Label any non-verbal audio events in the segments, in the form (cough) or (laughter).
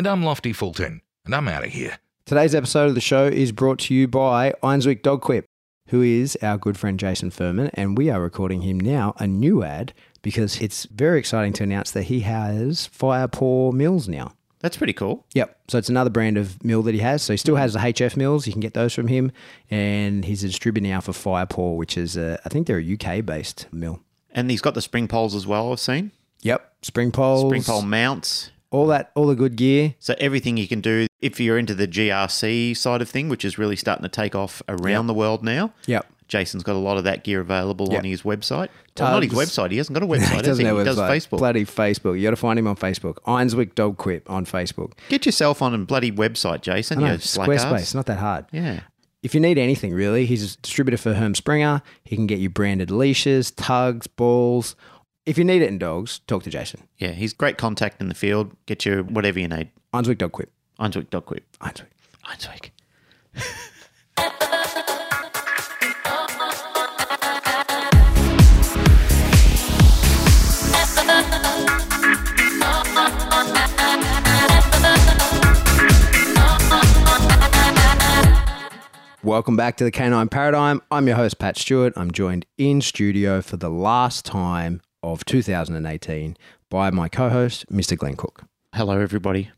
And I'm Lofty Fulton, and I'm out of here. Today's episode of the show is brought to you by Einswick Dog Quip, who is our good friend Jason Furman, and we are recording him now a new ad because it's very exciting to announce that he has Firepaw Mills now. That's pretty cool. Yep. So it's another brand of mill that he has. So he still has the HF mills. You can get those from him. And he's a distributor now for Firepaw, which is, a, I think they're a UK based mill. And he's got the spring poles as well, I've seen. Yep. Spring poles. Spring pole mounts. All that, all the good gear. So everything you can do if you're into the GRC side of thing, which is really starting to take off around the world now. Yep. Jason's got a lot of that gear available Yep. on his website. Well, not his website. He hasn't got a website. (laughs) he doesn't he? he does. Facebook. Bloody Facebook. You got to find him on Facebook. Einswick Dog Quip on Facebook. Get yourself on a bloody website, Jason. I know. Squarespace. Not that hard. Yeah. If you need anything, really, he's a distributor for Herm Sprenger. He can get you branded leashes, tugs, balls. If you need it in dogs, talk to Jason. Yeah. He's great contact in the field. Get you whatever you need. Einswick Dog Quip. Einswick Dog Quip. Einswick. Einswick. Welcome back to the Canine Paradigm. I'm your host, Pat Stewart. I'm joined in studio for the last time of 2018 by my co host, Mr. Glenn Cook. Hello, everybody.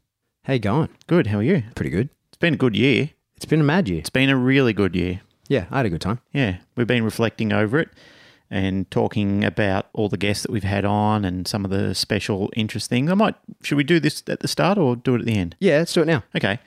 How you going? Good. How are you? Pretty good. It's been a good year. It's been a mad year. It's been a really good year. Yeah, I had a good time. Yeah, we've been reflecting over it and talking about all the guests that we've had on and some of the special interest things. I might, should we do this at the start or do it at the end? Yeah, let's do it now. Okay.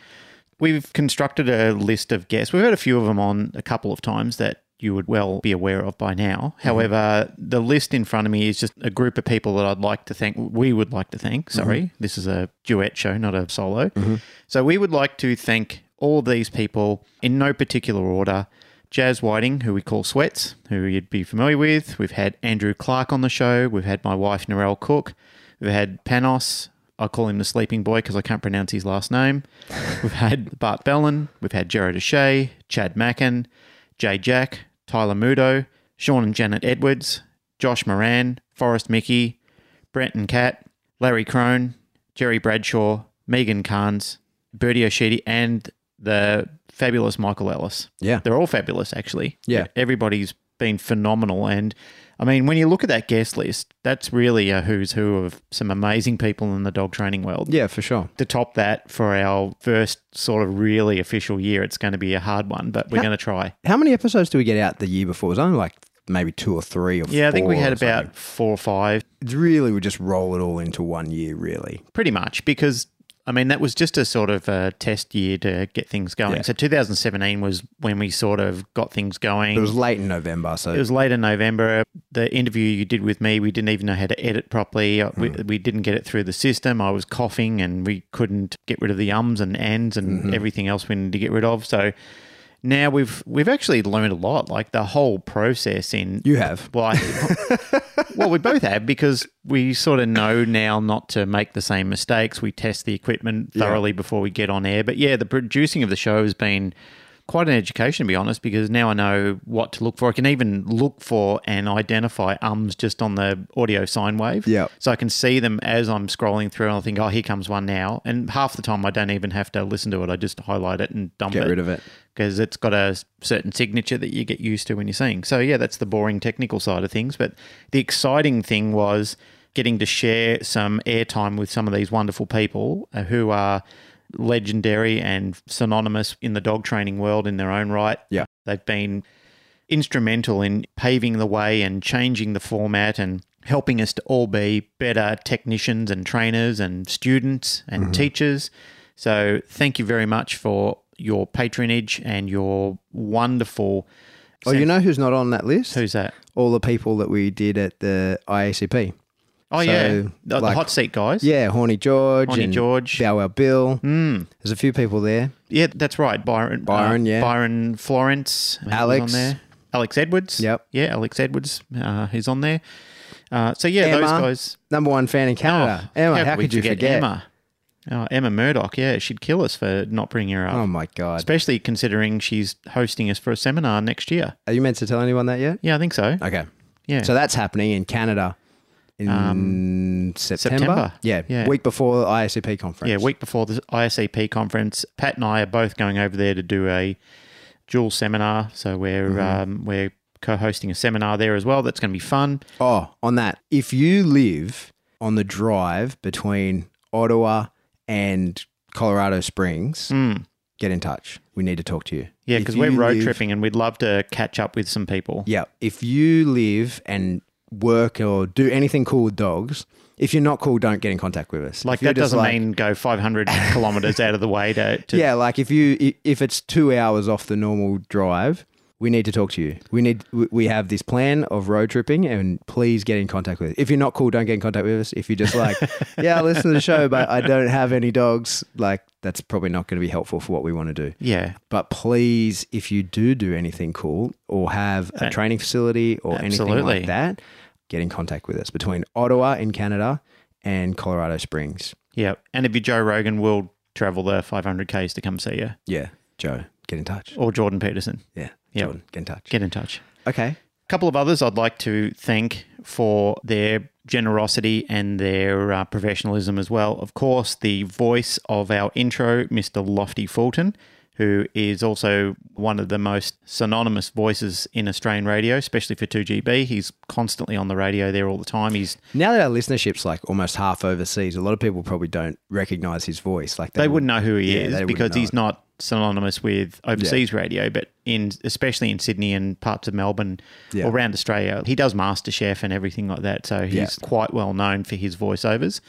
We've constructed a list of guests. We've had a few of them on a couple of times that you would well be aware of by now. Mm-hmm. However, the list in front of me is just a group of people that I'd like to thank. We would like to thank. Sorry, mm-hmm. this is a duet show, not a solo. Mm-hmm. So we would like to thank all of these people in no particular order. Jazz Whiting, who we call Sweats, who you'd be familiar with. We've had Andrew Clark on the show. We've had my wife, Narelle Cook. We've had Panos. I call him the sleeping boy because I can't pronounce his last name. (laughs) We've had Bart Bellon. We've had Jared O'Shea, Chad Mackin, Jay Jack, Tyler Muto, Sean and Janet Edwards, Josh Moran, Forrest Micke, Brent and Kat, Larry Krohn, Jerry Bradshaw, Megan Carnes, Bertie O'Sheedy, and the fabulous Michael Ellis. Yeah. They're all fabulous, actually. Yeah. Everybody's been phenomenal. And I mean, when you look at that guest list, that's really a who's who of some amazing people in the dog training world. Yeah, for sure. To top that for our first sort of really official year, it's going to be a hard one, but we're Yeah. going to try. How many episodes do we get out the year before? It was only like maybe two or three or Yeah, I think we had about four or five, It's really, we just roll it all into one year, really. pretty much, because I mean, that was just a sort of a test year to get things going. Yeah. So 2017 was when we sort of got things going. It was late in November, so It was late in November. The interview you did with me, we didn't even know how to edit properly. Uh, we, hmm. we didn't get it through the system. I was coughing and we couldn't get rid of the ums and ands and mm-hmm. everything else we needed to get rid of. So now we've we've actually learned a lot. Like the whole process in you have. (laughs) well, I, well, we both have because we sort of know now not to make the same mistakes. We test the equipment thoroughly before we get on air. But yeah, the producing of the show has been quite an education, to be honest, because now I know what to look for. I can even look for and identify ums just on the audio sine wave. Yep. So I can see them as I'm scrolling through and I think, oh, here comes one now. And half the time I don't even have to listen to it. I just highlight it and dump Get it rid of it. Because it's got a certain signature that you get used to when you're seeing. So yeah, that's the boring technical side of things. But the exciting thing was getting to share some airtime with some of these wonderful people uh, who are legendary and synonymous in the dog training world in their own right. Yeah. They've been instrumental in paving the way and changing the format and helping us to all be better technicians and trainers and students and teachers. So thank you very much for your patronage and your wonderful. Oh, you know who's not on that list? Who's that? All the people that we did at the IACP. Oh, So, yeah. The, the hot seat guys. Yeah, Horny George. Horny and George. Bow Wow Bill. Mm. There's a few people there. Yeah, that's right. Byron. uh, Byron, yeah. Byron Florence. Alex. On there. Alex Edwards. Yep. Yeah, Alex Edwards. Uh, he's on there. Uh, so, yeah, Emma. those guys. Number one fan in Canada. Oh, Emma, how, we could you forget? Emma? Oh, Emma Murdoch. Yeah, she'd kill us for not bringing her up. Oh my God. Especially considering she's hosting us for a seminar next year. Are you meant to tell anyone that yet? Yeah, I think so. Okay. Yeah. So that's happening in Canada in September. September. Yeah, Yeah. Week before the ISCP conference. Yeah, week before the ISCP conference, Pat and I are both going over there to do a dual seminar. So we're Mm-hmm. um, we're co-hosting a seminar there as well. That's going to be fun. Oh, on that. If you live on the drive between Ottawa and Colorado Springs, mm. get in touch. We need to talk to you. Yeah, because we're road live- tripping and we'd love to catch up with some people. Yeah. If you live and work or do anything cool with dogs, if you're not cool, don't get in contact with us. Like that doesn't like- mean go 500 (laughs) kilometers out of the way to, to Yeah, like if you if it's two hours off the normal drive, we need to talk to you. We need we- have this plan of road tripping, and please get in contact with us. If you're not cool, don't get in contact with us. If you're just like, (laughs) yeah, I listen to the show, but I don't have any dogs, like that's probably not going to be helpful for what we want to do. yeah. But please, if you do do anything cool or have a training facility or anything like that, get in contact with us between Ottawa in Canada and Colorado Springs. Yeah. And if you're Joe Rogan, we'll travel the 500 Ks to come see you. Yeah, Joe, get in touch. Or Jordan Peterson. Yeah, Jordan, get in touch. Get in touch. Okay. A couple of others I'd like to thank for their generosity and their uh, professionalism as well. Of course, the voice of our intro, Mr. Lofty Fulton, who is also one of the most synonymous voices in Australian radio, especially for 2GB. He's constantly on the radio there all the time. He's Now that our listenership's like almost half overseas, a lot of people probably don't recognize his voice. Like they wouldn't know who he Yeah, is because he's not synonymous with overseas radio, but in especially in Sydney and parts of Melbourne Yeah. or around Australia, he does MasterChef and everything like that. So he's Yeah. quite well known for his voiceovers.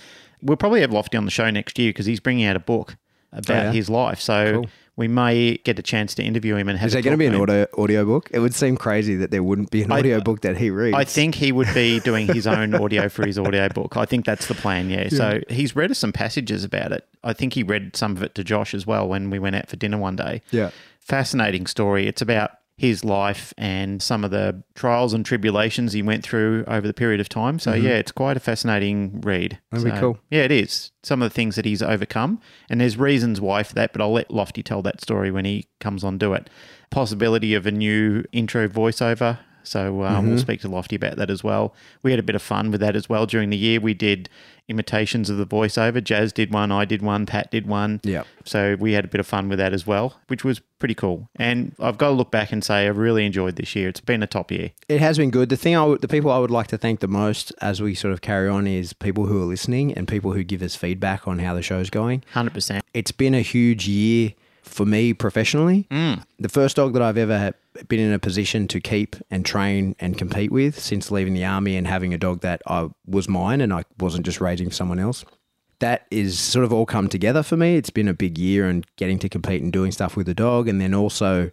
We'll probably have Lofty on the show next year because he's bringing out a book about Oh, yeah? his life. So Cool. We may get a chance to interview him and have. Is there going to be an audio audio book? It would seem crazy that there wouldn't be an I- audio book that he reads. I think he would be doing his own audio for his audio book. I think that's the plan, yeah. So he's read us some passages about it. I think he read some of it to Josh as well when we went out for dinner one day. Yeah. Fascinating story. It's about his life and some of the trials and tribulations he went through over the period of time. So, yeah, it's quite a fascinating read. Mm-hmm. That'd be cool. Yeah, it is. Some of the things that he's overcome. And there's reasons why for that, but I'll let Lofty tell that story when he comes on do it. Possibility of a new intro voiceover. So um, Mm-hmm. we'll speak to Lofty about that as well. We had a bit of fun with that as well during the year. We did imitations of the voiceover. Jazz did one, I did one, Pat did one. Yeah. So we had a bit of fun with that as well, which was pretty cool. And I've got to look back and say I really enjoyed this year. It's been a top year. It has been good. The thing I the people I would like to thank the most as we sort of carry on is people who are listening and people who give us feedback on how the show's going. 100%. It's been a huge year for me professionally. Mm. The first dog that I've ever had been in a position to keep and train and compete with since leaving the army and having a dog that I was mine and I wasn't just raising someone else. That is sort of all come together for me. It's been a big year and getting to compete and doing stuff with the dog. And then also,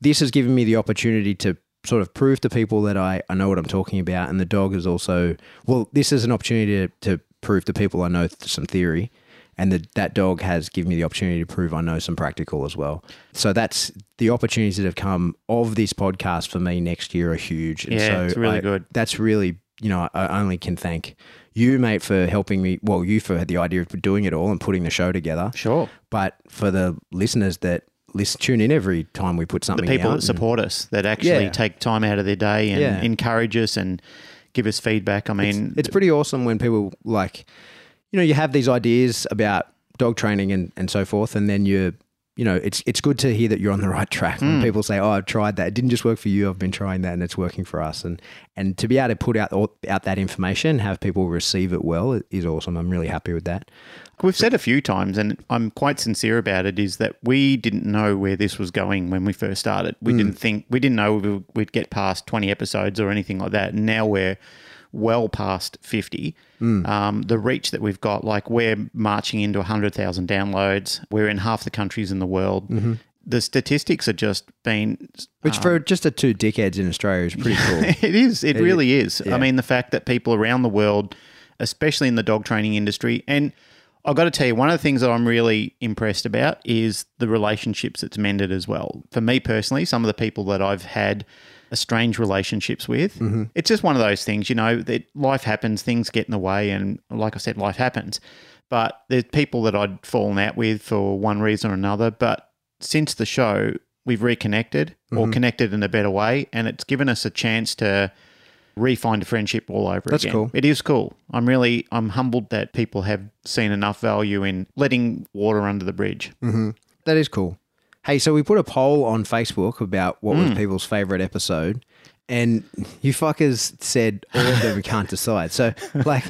this has given me the opportunity to sort of prove to people that I, I know what I'm talking about. And the dog is also, well, this is an opportunity to, to prove to people I know some theory. And the, that dog has given me the opportunity to prove I know some practical as well. So that's the opportunities that have come of this podcast for me next year are huge. And Yeah, so it's really I- good. That's really, you know, I only can thank you, mate, for helping me. Well, you for the idea of doing it all and putting the show together. Sure. But for the listeners that listen, tune in every time we put something. The people out that and- support us, that actually Yeah. take time out of their day and Yeah. encourage us and give us feedback. I mean, it's pretty awesome when people like, you know, you have these ideas about dog training and, and so forth, and then you're you know, it's it's good to hear that you're on the right track. When mm. people say, "Oh, I've tried that. It didn't just work for you. I've been trying that, and it's working for us." And and to be able to put out all, out that information, have people receive it well, is awesome. I'm really happy with that. We've said a few times, and I'm quite sincere about it, is that we didn't know where this was going when we first started. We mm. didn't think, we didn't know we- we'd get past 20 episodes or anything like that. And now we're well past 50. Hmm. Um, the reach that we've got, like we're marching into 100,000 downloads. We're in half the countries in the world. Mm-hmm. The statistics are just been Which um, for just a two dickheads in Australia is pretty cool. (laughs) it is. It really is. yeah. I mean, the fact that people around the world especially in the dog training industry. And I've got to tell you, one of the things that I'm really impressed about is the relationships it's mended as well. For me personally, some of the people that I've had strange relationships with, mm-hmm. it's just one of those things, you know, that life happens, things get in the way. And like I said, life happens. But there's people that I'd fallen out with for one reason or another. But since the show, we've reconnected or mm-hmm. connected in a better way. And it's given us a chance to re-find a friendship all over again. That's again. cool. It is cool. I'm really I'm humbled that people have seen enough value in letting water under the bridge. Mm-hmm. That is cool. Hey, so we put a poll on Facebook about what Hmm. was people's favorite episode, and you fuckers said all of them we can't decide. So, like,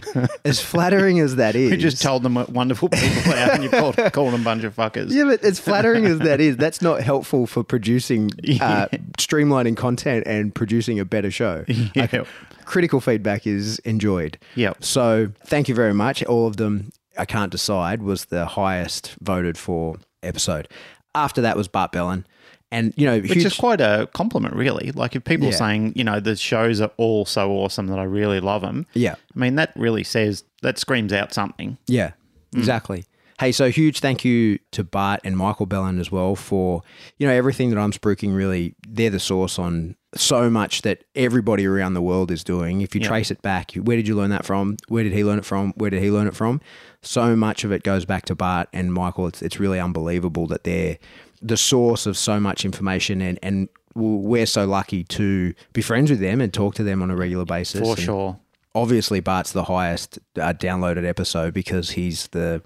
as flattering as that (laughs) is, You just told them what wonderful people are and you called, (laughs) called them a bunch of fuckers. Yeah, but as flattering as that is, that's not helpful for producing, (laughs) uh, Yeah. streamlining content and producing a better show. Yeah. critical feedback is enjoyed. Yep. So thank you very much. All of them, I can't decide, was the highest voted for episode. After that was Bart Bellon. And, you know, Which huge, is quite a compliment, really. Like if people are Yeah. saying, you know, the shows are all so awesome that I really love them. yeah. I mean, that really says that screams out something. Yeah, hmm. exactly. Hey, so huge thank you to Bart and Michael Bellon as well for, you know, everything that I'm spruiking really, they're the source on so much that everybody around the world is doing. If you trace it back, where did you learn that from? Where did he learn it from? Where did he learn it from? So much of it goes back to Bart and Michael. It's, it's really unbelievable that they're the source of so much information and, and we're so lucky to be friends with them and talk to them on a regular basis. For And- sure. obviously Bart's the highest uh, downloaded episode because he's the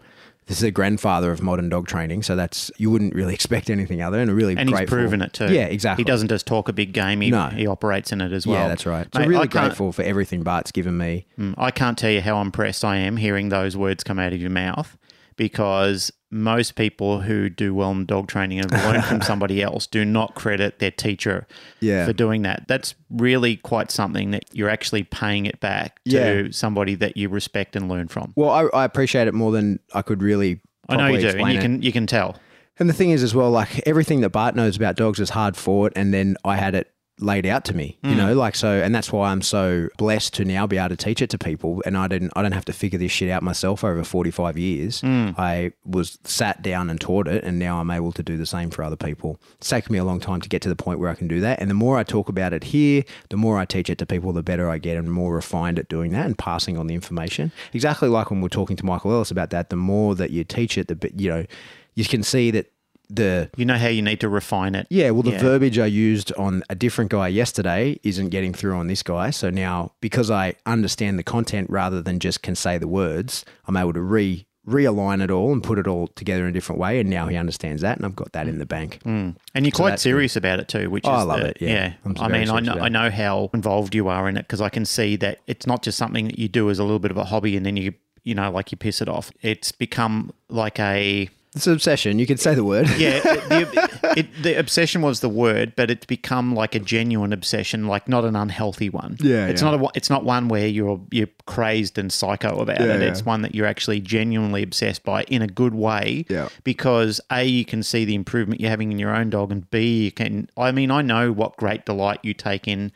this is the grandfather of modern dog training. So that's you wouldn't really (laughs) expect anything other, and a really And he's proven it too. Yeah, exactly. He doesn't just talk a big game, he, No. he operates in it as well. Yeah, that's right. So Mate, really grateful for everything Bart's given me. Mm, I can't tell you how impressed I am hearing those words come out of your mouth because most people who do well in dog training and learn from (laughs) somebody else do not credit their teacher Yeah. for doing that. That's really quite something that you're actually paying it back to Yeah. somebody that you respect and learn from. Well, I, I appreciate it more than I could really. I know you do, and you it. can you can tell. And the thing is, as well, like everything that Bart knows about dogs is hard fought, and then I had it laid out to me, you hmm. know, like so, and that's why I'm so blessed to now be able to teach it to people, and I didn't, I don't have to figure this shit out myself over 45 years. Hmm. I was sat down and taught it, and now I'm able to do the same for other people. It's taken me a long time to get to the point where I can do that, and the more I talk about it here, the more I teach it to people, the better I get, and more refined at doing that and passing on the information. Exactly like when we're talking to Michael Ellis about that, the more that you teach it, the bit, you know, you can see that the You know how you need to refine it. yeah, well, the Yeah. verbiage I used on a different guy yesterday isn't getting through on this guy. So now, because I understand the content rather than just can say the words, I'm able to re realign it all and put it all together in a different way. And now he understands that, and I've got that in the bank. Mm. And you're quite that's serious about it too, which Oh, is I love the- it, yeah. I'm I mean, I know, I know how involved you are in it because I can see that it's not just something that you do as a little bit of a hobby and then you you know like you piss it off. It's become like a It's an obsession. You could say the word. yeah. (laughs) the, it, the obsession was the word, but it's become like a genuine obsession, like not an unhealthy one. Yeah, it's yeah. not a it's not one where you're you're crazy and psycho about Yeah, it. yeah. It's one that you're actually genuinely obsessed by in a good way. Yeah. Because a you can see the improvement you're having in your own dog, and b you can. I mean, I know what great delight you take in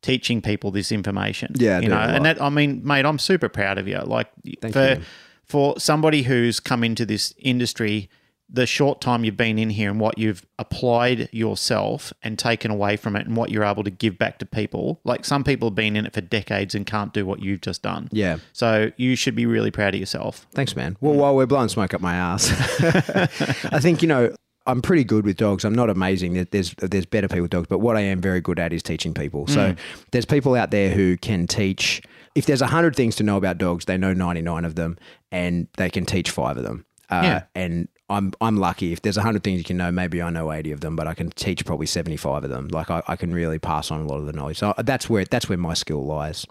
teaching people this information. Yeah, I you know, and that I mean, mate, I'm super proud of you. Like Thank for you. For somebody who's come into this industry, the short time you've been in here and what you've applied yourself and taken away from it and what you're able to give back to people. Like some people have been in it for decades and can't do what you've just done. Yeah. So you should be really proud of yourself. Thanks, man. Well, while we're blowing smoke up my ass, (laughs) I think you know I'm pretty good with dogs. I'm not amazing. There's there's better people with dogs, but what I am very good at is teaching people. So mm. there's people out there who can teach. If there's hundred things to know about dogs, they know 99 of them, and they can teach five of them. Uh, Yeah. And I'm I'm lucky. If there's hundred things you can know, maybe I know 80 of them, but I can teach probably 75 of them. Like I, I can really pass on a lot of the knowledge. So that's where that's where my skill lies.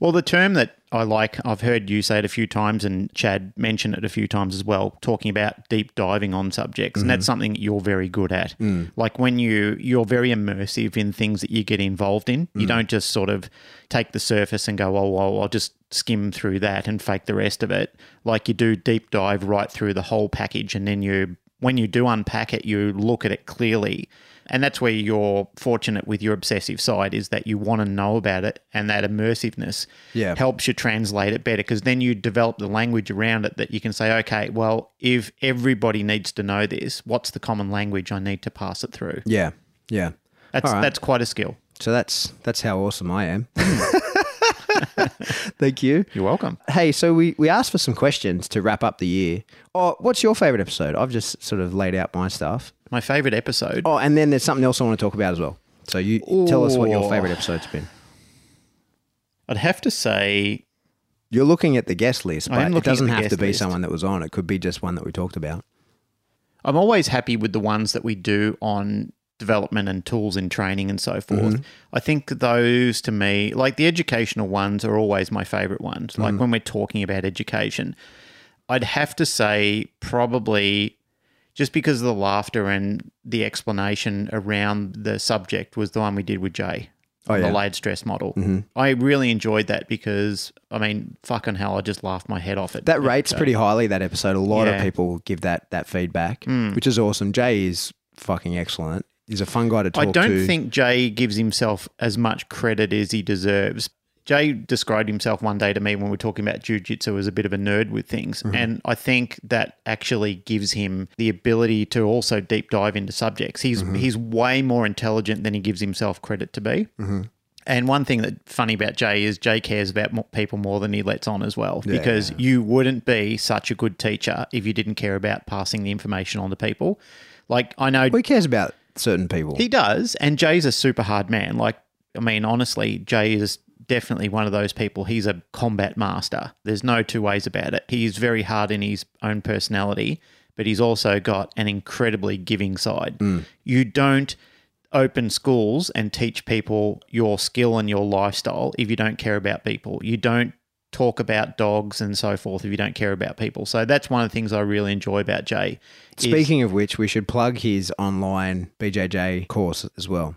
Well, the term that I like, I've heard you say it a few times, and Chad mentioned it a few times as well, talking about deep diving on subjects, and that's mm-hmm. something that you're very good at. Mm. Like when you you're very immersive in things that you get involved in. You mm. don't just sort of take the surface and go, oh, well, I'll just skim through that and fake the rest of it. Like you do deep dive right through the whole package, and then you when you do unpack it, you look at it clearly. And that's where you're fortunate with your obsessive side is that you want to know about it and that immersiveness Yeah. helps you translate it better because then you develop the language around it that you can say, okay, well, if everybody needs to know this, what's the common language I need to pass it through? Yeah. Yeah. That's right. that's quite a skill. So that's that's how awesome I am. (laughs) Thank you. You're welcome. Hey, so we, we asked for some questions to wrap up the year. Oh, what's your favorite episode? I've just sort of laid out my stuff. My favorite episode. Oh, and then there's something else I want to talk about as well. So you tell us what your favorite episode's been. I'd have to say You're looking at the guest list, but it doesn't have to be list. someone that was on. It could be just one that we talked about. I'm always happy with the ones that we do on development and tools and training and so forth. Mm-hmm. I think those to me, like the educational ones, are always my favorite ones. Like Mm. when we're talking about education, I'd have to say probably just because of the laughter and the explanation around the subject was the one we did with Jay. Oh, yeah. The laid stress model. I really enjoyed that because, I mean, fucking hell, I just laughed my head off at That at rates Jay. pretty highly, that episode. A lot of people give that that feedback, Hmm. which is awesome. Jay is fucking excellent. He's a fun guy to talk to. I don't to. think Jay gives himself as much credit as he deserves. Jay described himself one day to me when we were talking about jujitsu as a bit of a nerd with things. Mm-hmm. And I think that actually gives him the ability to also deep dive into subjects. He's Mm-hmm. he's way more intelligent than he gives himself credit to be. Mm-hmm. And one thing that funny about Jay is Jay cares about people more than he lets on as well. Yeah. Because you wouldn't be such a good teacher if you didn't care about passing the information on to people. Like I know Who cares about certain people? he does, and Jay's a super hard man. Like, I mean, honestly, Jay is definitely one of those people. He's a combat master. There's no two ways about it. He's very hard in his own personality, but he's also got an incredibly giving side. Mm. You don't open schools and teach people your skill and your lifestyle if you don't care about people. You don't talk about dogs and so forth if you don't care about people. So that's one of the things I really enjoy about Jay. Speaking of which, we should plug his online BJJ course as well.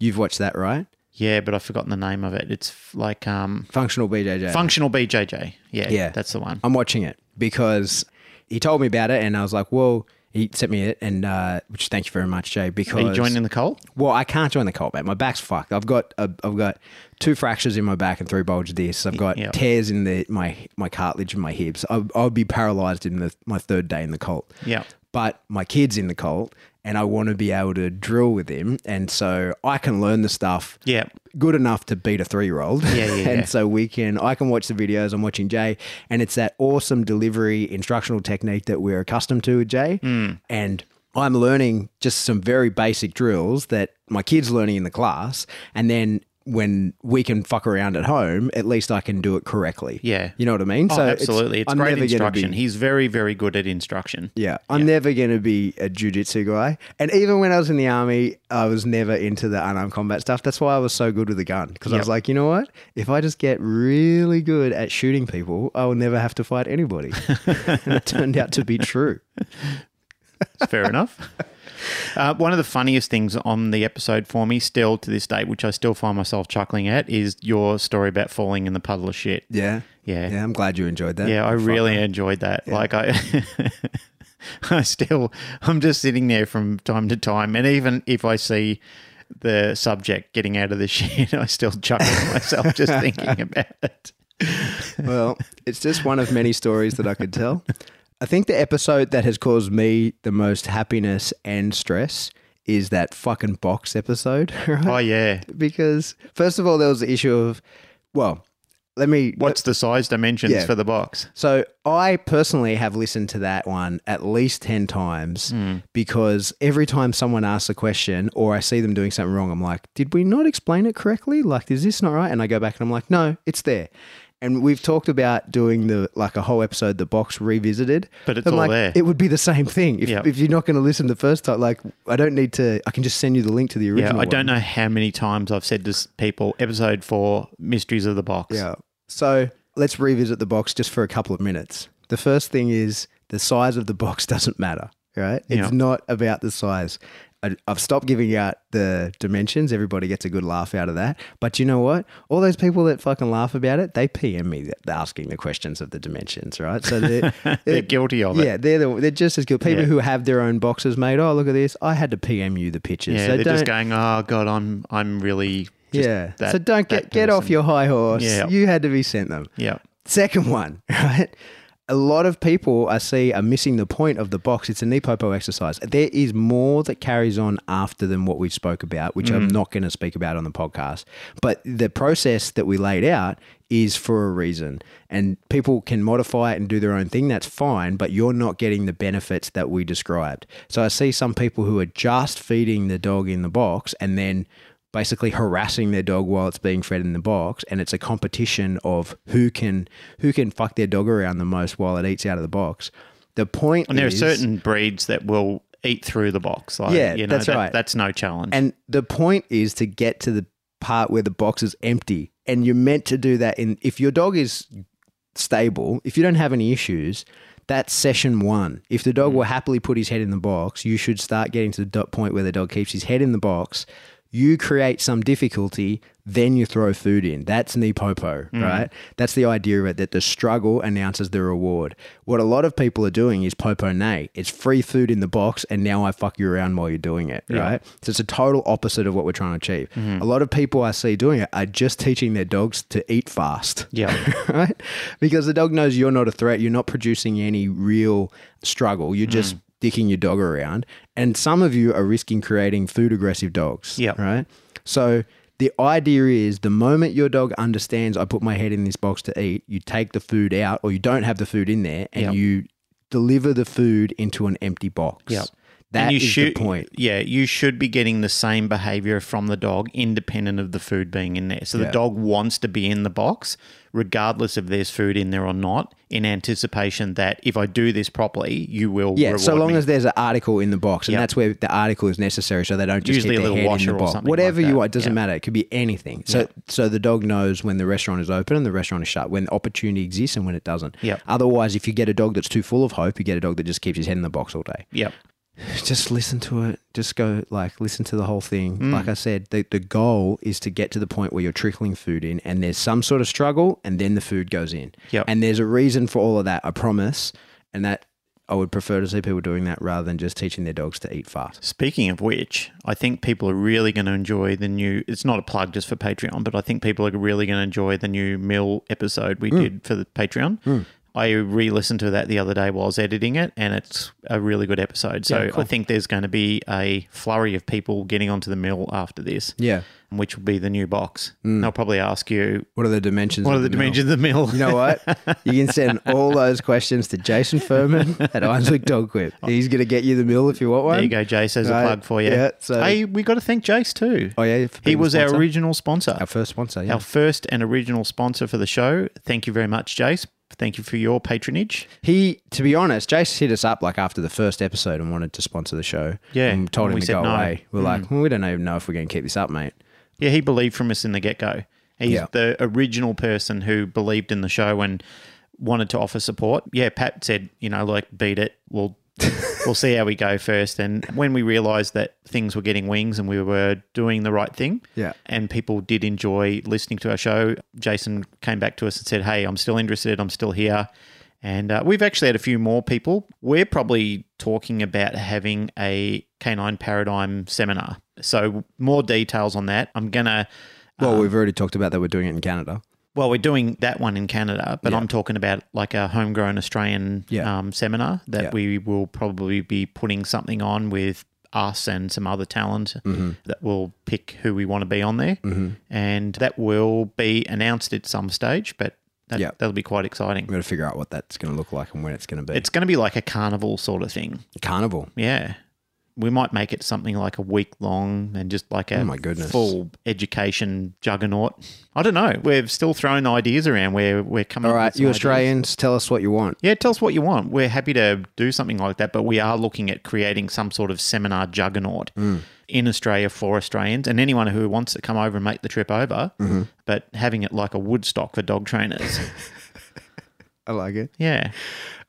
You've watched that, right? Yeah, but I've forgotten the name of it. It's like um Functional BJJ. Functional BJJ. Yeah, Yeah. that's the one. I'm watching it because he told me about it, and I was like, "Well," he sent me it, and uh, which thank you very much, Jay. Because Are you joining the cult? Well, I can't join the cult, mate. My back's fucked. I've got a, I've got two fractures in my back and three bulged discs. I've got Yeah. tears in the my my cartilage and my hips. I, I would be paralyzed in the my third day in the cult. Yeah. But my kid's in the cult, and I want to be able to drill with him, and so I can learn the stuff Yeah. good enough to beat a three year old. Yeah, yeah, (laughs) and yeah. so we can, I can watch the videos. I'm watching Jay, and it's that awesome delivery instructional technique that we're accustomed to with Jay. Hmm. And I'm learning just some very basic drills that my kid's learning in the class. And then when we can fuck around at home, at least I can do it correctly. Yeah. You know what I mean? Oh, absolutely. It's, I'm great instruction. be- He's very, very good at instruction. yeah, I'm never going to be a jujitsu guy. And even when I was in the army, I was never into the unarmed combat stuff. That's why I was so good with the gun. Because I was like, you know what? If I just get really good at shooting people, I will never have to fight anybody. (laughs) and it turned out to be true. Fair enough. (laughs) Uh, one of the funniest things on the episode for me, still to this day, which I still find myself chuckling at, is your story about falling in the puddle of shit. Yeah. Yeah. Yeah, I'm glad you enjoyed that. Yeah, I Fuck. really enjoyed that. Like I, (laughs) I still, I'm just sitting there from time to time, and even if I see the subject getting out of the (laughs) shit, I still chuckle to myself just thinking (laughs) about it. well, it's just one of many stories that I could tell. I think the episode that has caused me the most happiness and stress is that fucking box episode. (laughs) Right? Oh yeah, because first of all, there was the issue of, well, let me. what's the size dimensions Yeah. for the box? So I personally have listened to that one at least ten times hmm. because every time someone asks a question or I see them doing something wrong, I'm like, did we not explain it correctly? Like, is this not right? And I go back and I'm like, no, it's there. And we've talked about doing the like a whole episode, the box revisited. But it's I'm all like, there. It would be the same thing if, Yep. if you're not going to listen the first time. Like, I don't need to. I can just send you the link to the original. Yeah. I don't one. know how many times I've said to people, episode four, mysteries of the box. Yeah. So let's revisit the box just for a couple of minutes. The first thing is the size of the box (laughs) doesn't matter, right? It's Yeah. not about the size. I've stopped giving out the dimensions. Everybody gets a good laugh out of that. But you know what? All those people that fucking laugh about it, they PM me asking the questions of the dimensions, right? So (laughs) they're, They're guilty of it. yeah, they're the, they're just as good. People Yeah. who have their own boxes made. Oh, look at this! I had to PM you the pictures. Yeah, so they're just going, oh god, I'm I'm really just yeah. that- so don't get get off your high horse. Yeah. You had to be sent them. yeah. Second one, (laughs) right? A lot of people I see are missing the point of the box. It's a NePoPo exercise. There is more that carries on after than what we spoke about, which I'm mm. not going to speak about on the podcast. But the process that we laid out is for a reason. And people can modify it and do their own thing. That's fine, but you're not getting the benefits that we described. So I see some people who are just feeding the dog in the box and then basically harassing their dog while it's being fed in the box and it's a competition of who can who can fuck their dog around the most while it eats out of the box the point And there is, are certain breeds that will eat through the box. Like, Yeah, you know, that's that- right. That's no challenge. and the point is to get to the part where the box is empty and you're meant to do that in if your dog is stable if you don't have any issues that's session one if the dog mm. will happily put his head in the box you should start getting to the point where the dog keeps his head in the box you create some difficulty then you throw food in that's NePoPo right that's the idea of it that the struggle announces the reward what a lot of people are doing is popo nay it's free food in the box and now i fuck you around while you're doing it right so it's a total opposite of what we're trying to achieve a lot of people i see doing it are just teaching their dogs to eat fast (laughs) yeah. right? Because the dog knows you're not a threat. You're not producing any real struggle. You're Mm. just dicking your dog around. And some of you are risking creating food aggressive dogs. Yeah. Right. So the idea is the moment your dog understands I put my head in this box to eat, you take the food out or you don't have the food in there and Yep. you deliver the food into an empty box. Yep. That and you is should, the point. Yeah, you should be getting the same behavior from the dog, independent of the food being in there. So Yeah. the dog wants to be in the box, regardless if there's food in there or not, in anticipation that if I do this properly, you will. Yeah, so long me. as there's an article in the box, and Yep. that's where the article is necessary, so they don't just Usually a little washer the or box. something Whatever like you want, it doesn't Yeah. matter. It could be anything. So, so the dog knows when the restaurant is open and the restaurant is shut, when opportunity exists and when it doesn't. Yep. Otherwise, if you get a dog that's too full of hope, you get a dog that just keeps his head in the box all day. Yep. Just listen to it. Just go like listen to the whole thing. Mm. Like I said, the the goal is to get to the point where you're trickling food in, and there's some sort of struggle, and then the food goes in. Yep. And there's a reason for all of that. I promise. And that I would prefer to see people doing that rather than just teaching their dogs to eat fast. Speaking of which, I think people are really going to enjoy the new. It's not a plug just for Patreon, but I think people are really going to enjoy the new meal episode we Hmm. did for the Patreon. I re listened to that the other day while I was editing it, and it's a really good episode. So Yeah, cool. I think there's going to be a flurry of people getting onto the Mill after this, Yeah. which will be the new box. Hmm. They'll probably ask you, What are the dimensions? what are of the mill? dimensions of the Mill? You know what? You can send (laughs) all those questions to Jason Furman (laughs) at Ironswick Dog Quip. He's going to get you the mill if you want one. There you go, Jace, as Right. a plug for you. Yeah, so- hey, we got to thank Jace too. Oh yeah, he was our original sponsor. our first sponsor. Yeah. our first and original sponsor for the show. Thank you very much, Jace. Thank you for your patronage. He, to be honest, Jace hit us up like after the first episode and wanted to sponsor the show. Yeah, and told and him we to go no. Mm. away. We're like, well, we don't even know if we're going to keep this up, mate. Yeah, he believed from us in the get go. He's Yeah. the original person who believed in the show and wanted to offer support. Yeah, Pat said, you know, like beat it. We'll we'll see how we go first. And when we realised that things were getting wings and we were doing the right thing, Yeah. and people did enjoy listening to our show, Jason came back to us and said, "Hey, I'm still interested. I'm still here." And uh, we've actually had a few more people. We're probably talking about having a canine paradigm seminar. So more details on that. I'm gonna. Well, we've already talked about that. We're doing it in Canada. Well, we're doing that one in Canada, but Yeah. I'm talking about like a homegrown Australian Yeah. um, seminar that Yeah. we will probably be putting something on with us and some other talent Mm-hmm. that will pick who we want to be on there. And that will be announced at some stage, but that, Yeah. that'll be quite exciting. We've got to figure out what that's going to look like and when it's going to be. It's going to be like a carnival sort of thing. carnival. Yeah. We might make it something like a week long and just like a Oh my goodness. full education juggernaut. I don't know. We're still throwing ideas around where we're coming All up right, you ideas. Australians, tell us what you want. Yeah, tell us what you want. We're happy to do something like that, but we are looking at creating some sort of seminar juggernaut Mm. in Australia for Australians and anyone who wants to come over and make the trip over, Mm-hmm. but having it like a Woodstock for dog trainers. (laughs) I like it. Yeah.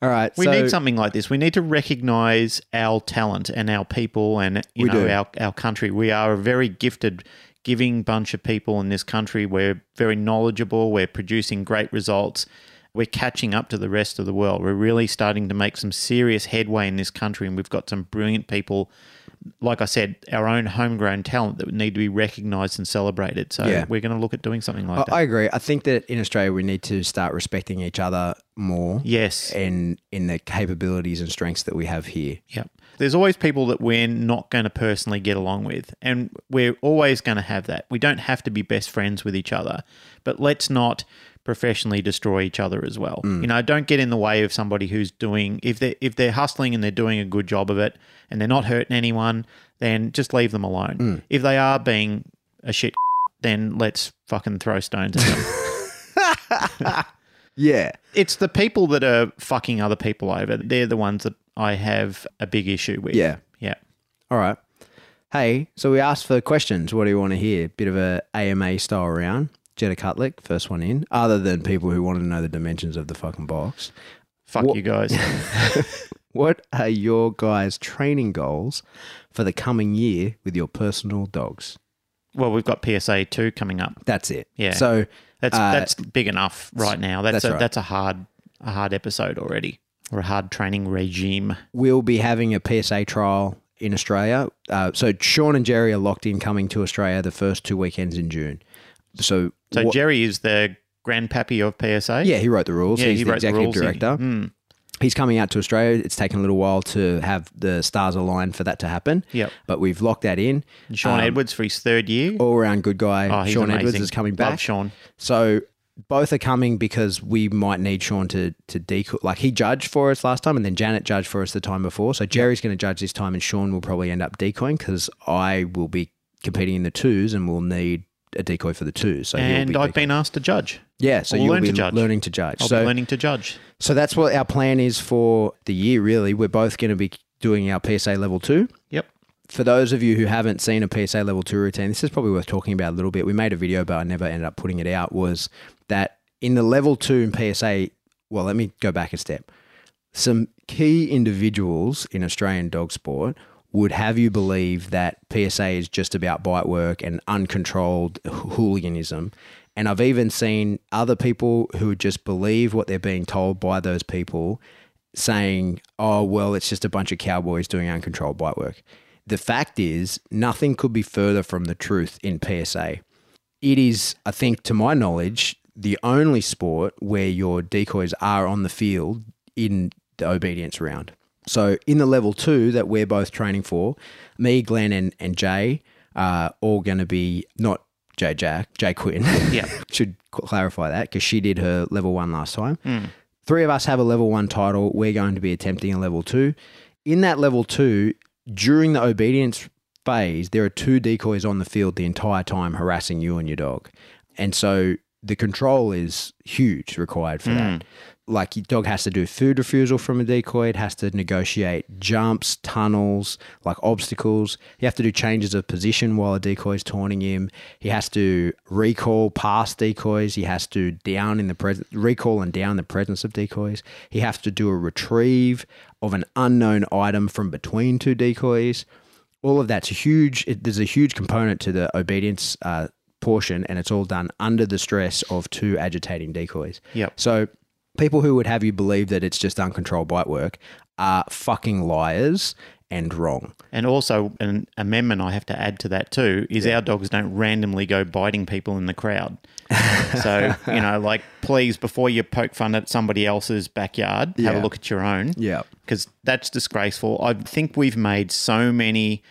All right. We so, need something like this. We need to recognize our talent and our people and you know do. our our country. We are a very gifted giving bunch of people in this country. We're very knowledgeable. We're producing great results. We're catching up to the rest of the world. We're really starting to make some serious headway in this country and we've got some brilliant people like I said, our own homegrown talent that would need to be recognized and celebrated. So Yeah. we're going to look at doing something like I, that. I agree. I think that in Australia we need to start respecting each other more. yes. And in the capabilities and strengths that we have here. Yep. There's always people that we're not going to personally get along with, and we're always going to have that. We don't have to be best friends with each other, but let's not professionally destroy each other as well. Mm. You know, don't get in the way of somebody who's doing if they if they're hustling and they're doing a good job of it and they're not hurting anyone, then just leave them alone. Mm. If they are being a shit, then let's fucking throw stones at them. (laughs) (laughs) Yeah. it's the people that are fucking other people over. They're the ones that I have a big issue with. Yeah. Yeah. All right. Hey, so we asked for questions. What do you want to hear? Bit of a AMA style round. Jetta Cutlick, first one in. Other than people who want to know the dimensions of the fucking box. Fuck What- you guys. (laughs) What are your guys' training goals for the coming year with your personal dogs? well, we've got PSA two coming up. That's it. Yeah. So That's Uh, that's big enough right now. That's that's a, right. that's a hard a hard episode already, or a hard training regime. we'll be having a PSA trial in Australia. Uh, so Sean and Jerry are locked in coming to Australia the first two weekends in June. So, So Jerry is the grandpappy of PSA. yeah, he wrote the rules. yeah, He's he the wrote the executive rules. He- director. Mm, He's coming out to Australia. It's taken a little while to have the stars align for that to happen. Yep. But we've locked that in. And Sean Um, Edwards for his third year. All around good guy. oh, he's Sean amazing. Edwards is coming back. Love. Sean. So both are coming because we might need Sean to to decoy. Like he judged for us last time, and then Janet judged for us the time before. So Jerry's going to judge this time, and Sean will probably end up decoying because I will be competing in the twos, and we'll need a decoy for the two. So And be I've decoy- been asked to judge. yeah. So you'll learn be to judge. learning to judge. I'll so be learning to judge. so that's what our plan is for the year. Really, we're both going to be doing our PSA level two Yep. for those of you who haven't seen a PSA level two routine, this is probably worth talking about a little bit. We made a video, but I never ended up putting it out. Was that in the level two in PSA? Well, let me go back a step. Some key individuals in Australian dog sport would have you believe that PSA is just about bite work and uncontrolled hooliganism. And I've even seen other people who just believe what they're being told by those people saying, oh, well, it's just a bunch of cowboys doing uncontrolled bite work. The fact is, nothing could be further from the truth in PSA. It is, I think, to my knowledge, the only sport where your decoys are on the field in the obedience round. So in the level two that we're both training for, me, Glenn, and, and Jay are all going to be not Jay Jack, Jay Quinn. Yeah. (laughs) Should clarify that because she did her level one last time. Hmm. Three of us have a level one title. We're going to be attempting a level two. In that level two, during the obedience phase, there are two decoys on the field the entire time harassing you and your dog. And so the control is huge required for hmm. that. Like your dog has to do food refusal from a decoy, it has to negotiate jumps, tunnels, like obstacles. You have to do changes of position while a decoy is taunting him. He has to recall past decoys. He has to down in the presence, recall and down the presence of decoys. He has to do a retrieve of an unknown item from between two decoys all of that's huge. It, there's a huge component to the obedience uh, portion, and it's all done under the stress of two agitating decoys. Yep. So people who would have you believe that it's just uncontrolled bite work are fucking liars and wrong. And also, an amendment I have to add to that too is our dogs don't randomly go biting people in the crowd. (laughs) so, you know, like, please, before you poke fun at somebody else's backyard, have a look at your own. Yeah. Because that's disgraceful. I think we've made so many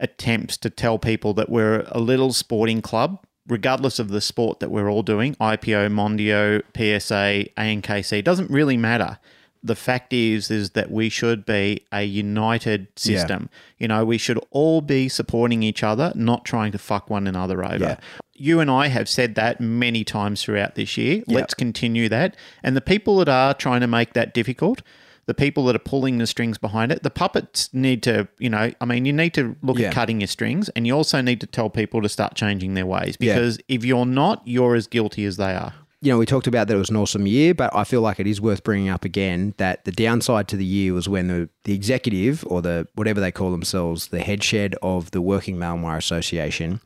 attempts to tell people that we're a little sporting club, regardless of the sport that we're all doing IPO, Mondio, PSA, ANKC, doesn't really matter. The fact is, is that we should be a united system. You know, we should all be supporting each other, not trying to fuck one another over. Yeah. You and I have said that many times throughout this year. Let's continue that. And the people that are trying to make that difficult, the people that are pulling the strings behind it, the puppets need to, you know, I mean, you need to look Yeah. at cutting your strings and you also need to tell people to start changing their ways Yeah. because if you're not, you're as guilty as they are. you know, we talked about that it was an awesome year, but I feel like it is worth bringing up again that the downside to the year was when the, the executive or the whatever they call themselves, the head shed of the Working Malinois Association,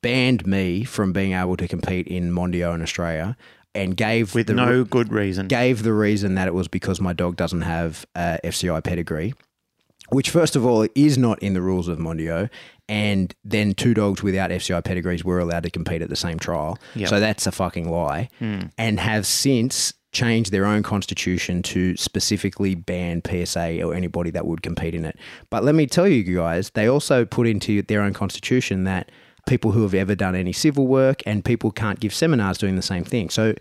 banned me from being able to compete in Mondio in Australia and gave with the, no good reason. gave the reason that it was because my dog doesn't have a FCI pedigree, which first of all is not in the rules of Mondio, and then two dogs without FCI pedigrees were allowed to compete at the same trial. Yep. So that's a fucking lie, hmm. and have since changed their own constitution to specifically ban PSA or anybody that would compete in it. But let me tell you guys, they also put into their own constitution that people who have ever done any civil work and people can't give seminars doing the same thing. So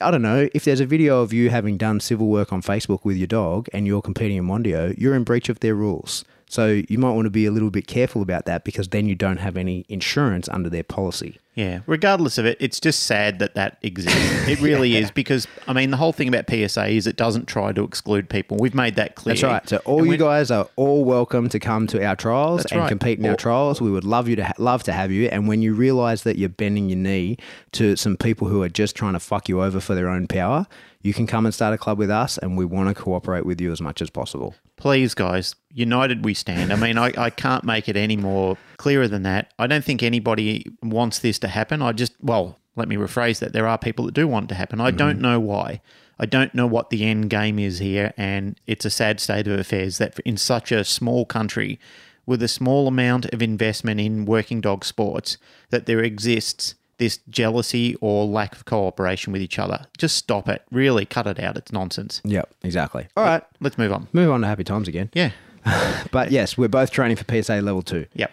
I don't know, if there's a video of you having done civil work on Facebook with your dog and you're competing in Mondio, you're in breach of their rules. So you might want to be a little bit careful about that because then you don't have any insurance under their policy. Yeah, regardless of it, it's just sad that that exists. (laughs) It really is because I mean the whole thing about PSA is it doesn't try to exclude people. We've made that clear. That's right. So all And you guys are all welcome to come to our trials and right. compete in our trials. We would love you to ha- love to have you. And when you realise that you're bending your knee to some people who are just trying to fuck you over for their own power, you can come and start a club with us, and we want to cooperate with you as much as possible. please, guys, united we stand. I mean, I, I can't make it any more clearer than that. I don't think anybody wants this to happen. I just, well, let me rephrase that. There are people that do want it to happen. I don't mm-hmm. know why. I don't know what the end game is here, and it's a sad state of affairs that in such a small country with a small amount of investment in working dog sports that there exists this jealousy or lack of cooperation with each other. Just stop it. Really cut it out. It's nonsense. Yep, exactly. All right, Let's move on. move on to happy times again. Yeah. (laughs) But yes, we're both training for PSA level two. Yep.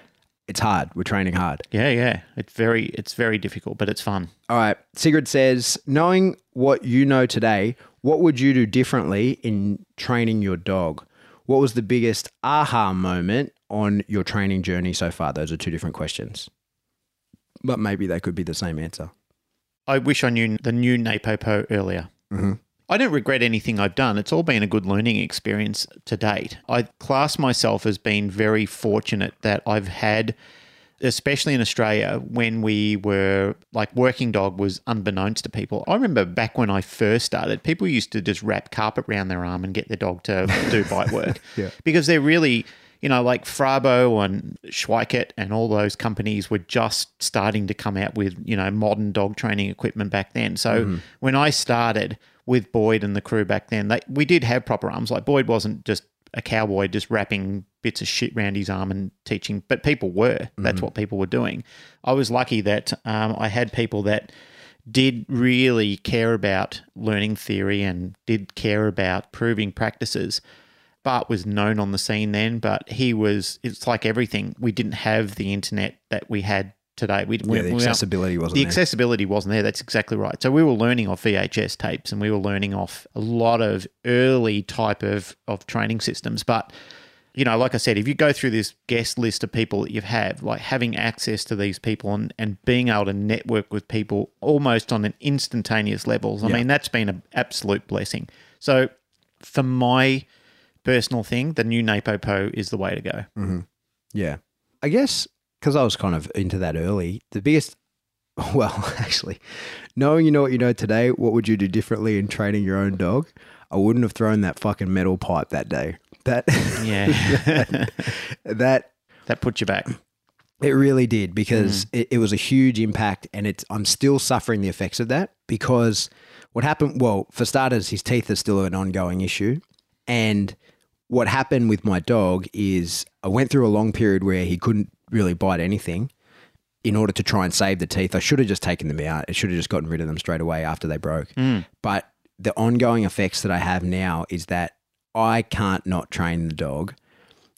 It's hard. We're training hard. Yeah, yeah. It's very it's very difficult, but it's fun. All right. Sigrid says, knowing what you know today, what would you do differently in training your dog? What was the biggest aha moment on your training journey so far? Those are two different questions. But maybe they could be the same answer. I wish I knew the new NePoPo earlier. Mhm. I don't regret anything I've done. It's all been a good learning experience to date. I class myself as being very fortunate that I've had, especially in Australia, when we were like working dog was unbeknownst to people. I remember back when I first started, people used to just wrap carpet around their arm and get their dog to do bite work. (laughs) Yeah. Because they're really, you know, like Frabo and Schweikert and all those companies were just starting to come out with, you know, modern dog training equipment back then. So when I started with Boyd and the crew back then, they, we did have proper arms. Like Boyd wasn't just a cowboy just wrapping bits of shit around his arm and teaching, but people were. That's what people were doing. I was lucky that um, I had people that did really care about learning theory and did care about proving practices. Bart was known on the scene then, but he was, it's like everything. We didn't have the internet that we had today. We, Where we- the we- accessibility wasn't there. the there. accessibility wasn't there. That's exactly right. So we were learning off VHS tapes and we were learning off a lot of early type of, of training systems. But, you know, like I said, if you go through this guest list of people that you have, had, like having access to these people and, and being able to network with people almost on an instantaneous levels, I Yeah. mean, that's been an absolute blessing. So for my personal thing, the new NePoPo is the way to go. Yeah. I guess because I was kind of into that early, the biggest, (laughs) well, (laughs) actually, knowing you know what you know today, what would you do differently in training your own dog? I wouldn't have thrown that fucking metal pipe that day. That, (laughs) Yeah. that, that puts you back. it really did Mm. because it, it was a huge impact and it's, I'm still suffering the effects of that because what happened, well, for starters, his teeth are still an ongoing issue. And what happened with my dog is I went through a long period where he couldn't really bite anything in order to try and save the teeth. I should have just taken them out. I should have just gotten rid of them straight away after they broke. But the ongoing effects that I have now is that I can't not train the dog.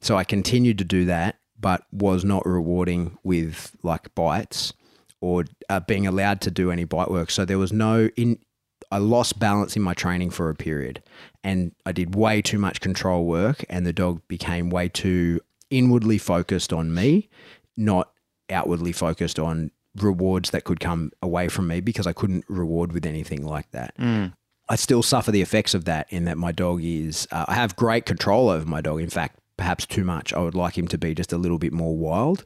So I continued to do that, but was not rewarding with like bites or uh, being allowed to do any bite work. So there was no in. I lost balance in my training for a period, and I did way too much control work, and the dog became way too inwardly focused on me, not outwardly focused on rewards that could come away from me because I couldn't reward with anything like that. I still suffer the effects of that in that my dog is, uh, I have great control over my dog. In fact, perhaps too much. I would like him to be just a little bit more wild.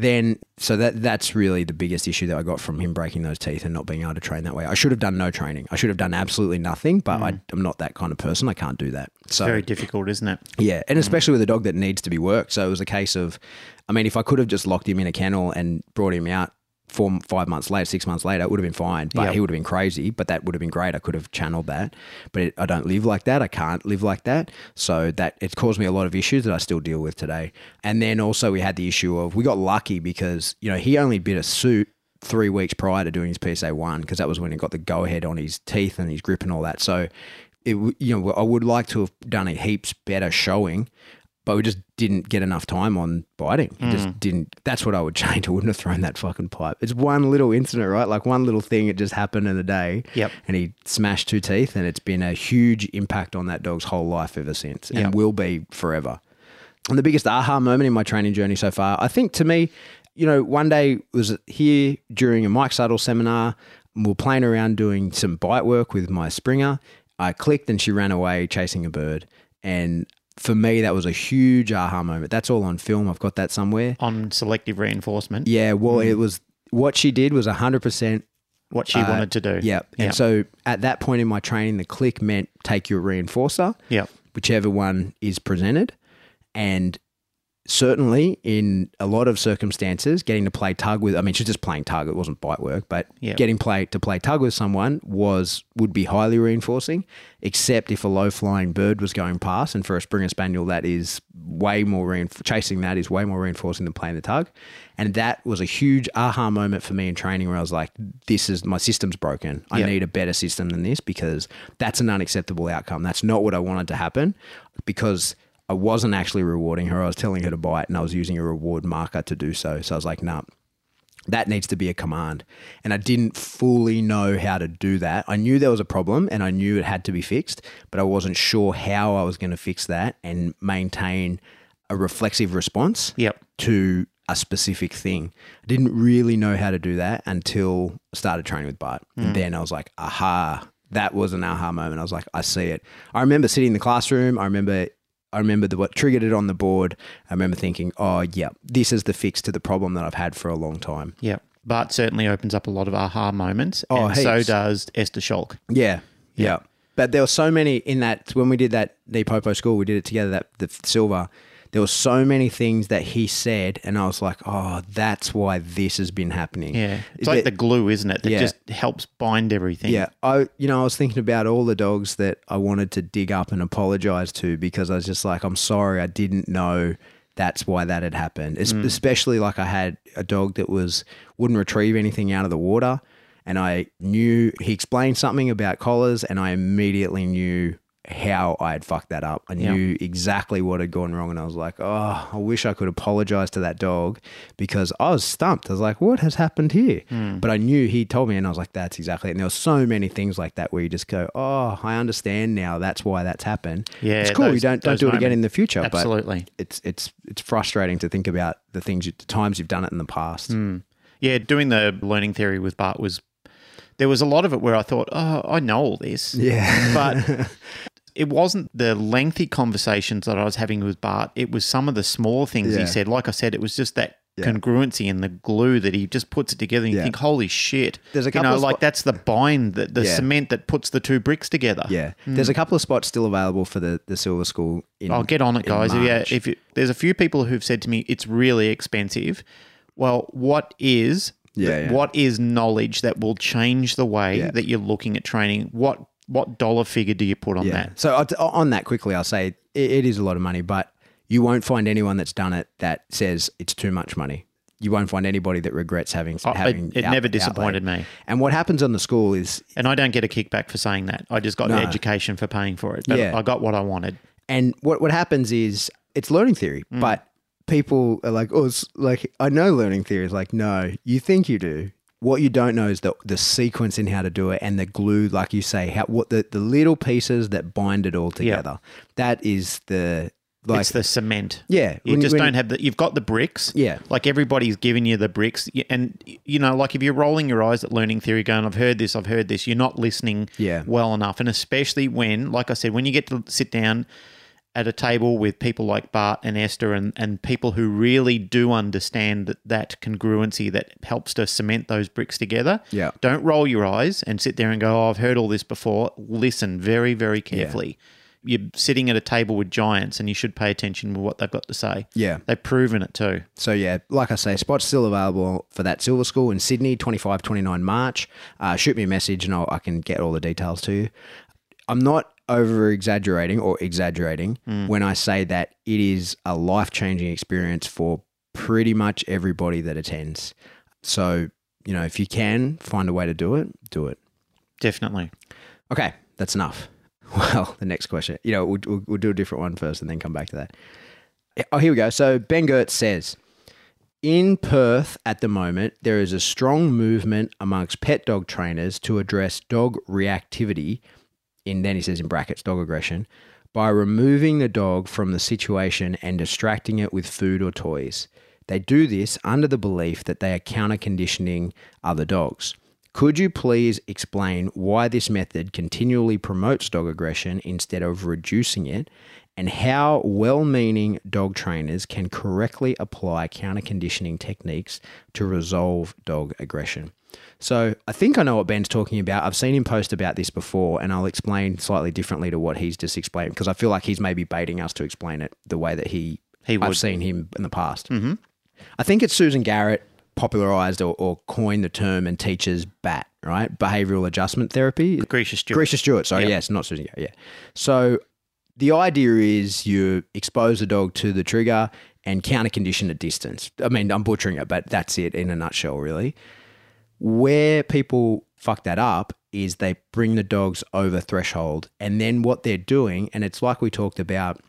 Then, so that that's really the biggest issue that I got from him breaking those teeth and not being able to train that way. I should have done no training. I should have done absolutely nothing, but mm. I, I'm not that kind of person. I can't do that. So Very difficult, isn't it? yeah, and mm. especially with a dog that needs to be worked. So it was a case of, I mean, if I could have just locked him in a kennel and brought him out four, five months later, six months later, it would have been fine. But Yep. he would have been crazy. But that would have been great. I could have channeled that. But it, I don't live like that. I can't live like that. So that it caused me a lot of issues that I still deal with today. And then also we had the issue of we got lucky because you know he only bit a suit three weeks prior to doing his PSA one because that was when he got the go ahead on his teeth and his grip and all that. So it you know I would like to have done a heaps better showing, but we just didn't get enough time on biting. It just mm. didn't. That's what I would (laughs) change. I wouldn't have thrown that fucking pipe. It's one little incident, right? Like one little thing. It just happened in a day. Yep. And he smashed two teeth, and it's been a huge impact on that dog's whole life ever since, and Yep. will be forever. And the biggest aha moment in my training journey so far, I think to me, you know, one day was here during a Mike Suttle seminar. We're playing around doing some bite work with my Springer. I clicked and she ran away chasing a bird. And for me, that was a huge aha moment. That's all on film. I've got that somewhere. On selective reinforcement, Yeah, well, it mm. was what she did was 100% what she uh, wanted to do. yeah. Yeah. And so at that point in my training, the click meant take your reinforcer, Yep. whichever one is presented. And certainly in a lot of circumstances, getting to play tug with, I mean, she's just playing tug. It wasn't bite work, but Yeah. getting play to play tug with someone was, would be highly reinforcing, except if a low flying bird was going past. And for a Springer Spaniel, that is way more, reinf- chasing that is way more reinforcing than playing the tug. And that was a huge aha moment for me in training where I was like, this is my system's broken. I Yep. need a better system than this because that's an unacceptable outcome. That's not what I wanted to happen because I wasn't actually rewarding her. I was telling her to bite and I was using a reward marker to do so. So I was like, nah, that needs to be a command. And I didn't fully know how to do that. I knew there was a problem and I knew it had to be fixed, but I wasn't sure how I was going to fix that and maintain a reflexive response Yep. to a specific thing. I didn't really know how to do that until I started training with Bart. And mm. then I was like, aha, that was an aha moment. I was like, I see it. I remember sitting in the classroom. I remember I remember the, what triggered it on the board. I remember thinking, oh, yeah, this is the fix to the problem that I've had for a long time. Yeah. Bart certainly opens up a lot of aha moments, Oh, and so does Esther Schalk. Yeah. Yeah. But there were so many in that when we did that the Popo school, we did it together. That the silver, there were so many things that he said, and I was like, oh, that's why this has been happening. Yeah, it's like that- the glue, isn't it? That Yeah. just helps bind everything. Yeah, I you know I was thinking about all the dogs that I wanted to dig up and apologize to because I was just like I'm sorry I didn't know that's why that had happened. Es- mm. Especially like I had a dog that was wouldn't retrieve anything out of the water and I knew he explained something about collars and I immediately knew how I had fucked that up. I Yeah. knew exactly what had gone wrong and I was like, "Oh, I wish I could apologize to that dog because I was stumped. I was like, what has happened here?" Hmm. But I knew he told me and I was like, "That's exactly it." And there were so many things like that where you just go, "Oh, I understand now. That's why that's happened." Yeah, It's cool. you don't don't those do it again in the future, Absolutely. but it's it's it's frustrating to think about the things you, the times you've done it in the past. Hmm. Yeah, doing the learning theory with Bart was there was a lot of it where I thought, oh, I know all this. Yeah. But (laughs) it wasn't the lengthy conversations that I was having with Bart. It was some of the small things Yeah. he said. Like I said, it was just that Yeah. congruency and the glue that he just puts it together. And you Yeah. think, holy shit. There's a you couple know, of like that's the bind, the, the cement that puts the two bricks together. Yeah, hmm. there's a couple of spots still available for the, the Silver School. In, I'll get on it, guys. Yeah, if it, there's a few people who've said to me it's really expensive. Well, what is Yeah, yeah. what is knowledge that will change the way Yeah. that you're looking at training? What what dollar figure do you put on yeah. that? So on that quickly, I'll say it, is a lot of money, but you won't find anyone that's done it that says it's too much money. You won't find anybody that regrets having Oh, having. it it out- never outlay. disappointed me, And what happens on the school is and I don't get a kickback for saying that. I just got No. the education for paying for it, but Yeah. I got what I wanted. And what what happens is it's learning theory, Mm. but people are like, oh, it's like I know learning theory is like, no, you think you do. What you don't know is the the sequence in how to do it and the glue, like you say, how what the, the little pieces that bind it all together. That is the like it's the cement. yeah. You when just when don't have the. You've got the bricks. Yeah. Like everybody's giving you the bricks, and you know, like if you're rolling your eyes at learning theory, going, "I've heard this, I've heard this," you're not listening Yeah. well enough, and especially when, like I said, when you get to sit down at a table with people like Bart and Esther and, and people who really do understand that, that congruency that helps to cement those bricks together. Yeah. Don't roll your eyes and sit there and go, oh, I've heard all this before. Listen very, very carefully. Yeah. You're sitting at a table with giants and you should pay attention to what they've got to say. Yeah. They've proven it too. So yeah, like I say, spots still available for that silver school in Sydney, 25, 29 March. Uh, shoot me a message and I'll, I can get all the details to you. I'm not over exaggerating or exaggerating mm. when I say that it is a life changing experience for pretty much everybody that attends. So, you know, if you can find a way to do it, do it. Definitely. Okay, that's enough. (laughs) Well, the next question, you know, we'll, we'll, we'll do a different one first and then come back to that. Oh, here we go. So Ben Gertz says, in Perth at the moment, there is a strong movement amongst pet dog trainers to address dog reactivity, in then he says in brackets, dog aggression, by removing the dog from the situation and distracting it with food or toys. They do this under the belief that they are counter conditioning other dogs. Could you please explain why this method continually promotes dog aggression instead of reducing it, and how well meaning dog trainers can correctly apply counter conditioning techniques to resolve dog aggression? So, I think I know what Ben's talking about. I've seen him post about this before, and I'll explain slightly differently to what he's just explained because I feel like he's maybe baiting us to explain it the way that he, He I've seen him in the past. Mm-hmm. I think it's Susan Garrett popularized or, or coined the term and teaches BAT, right? Behavioral adjustment therapy. Grisha Stewart. Grisha Stewart, sorry, Yep. yes, not Susan yeah. So the idea is you expose the dog to the trigger and counter condition at distance. I mean, I'm butchering it, but that's it in a nutshell, really. Where people fuck that up is they bring the dogs over threshold, and then what they're doing, and it's like we talked about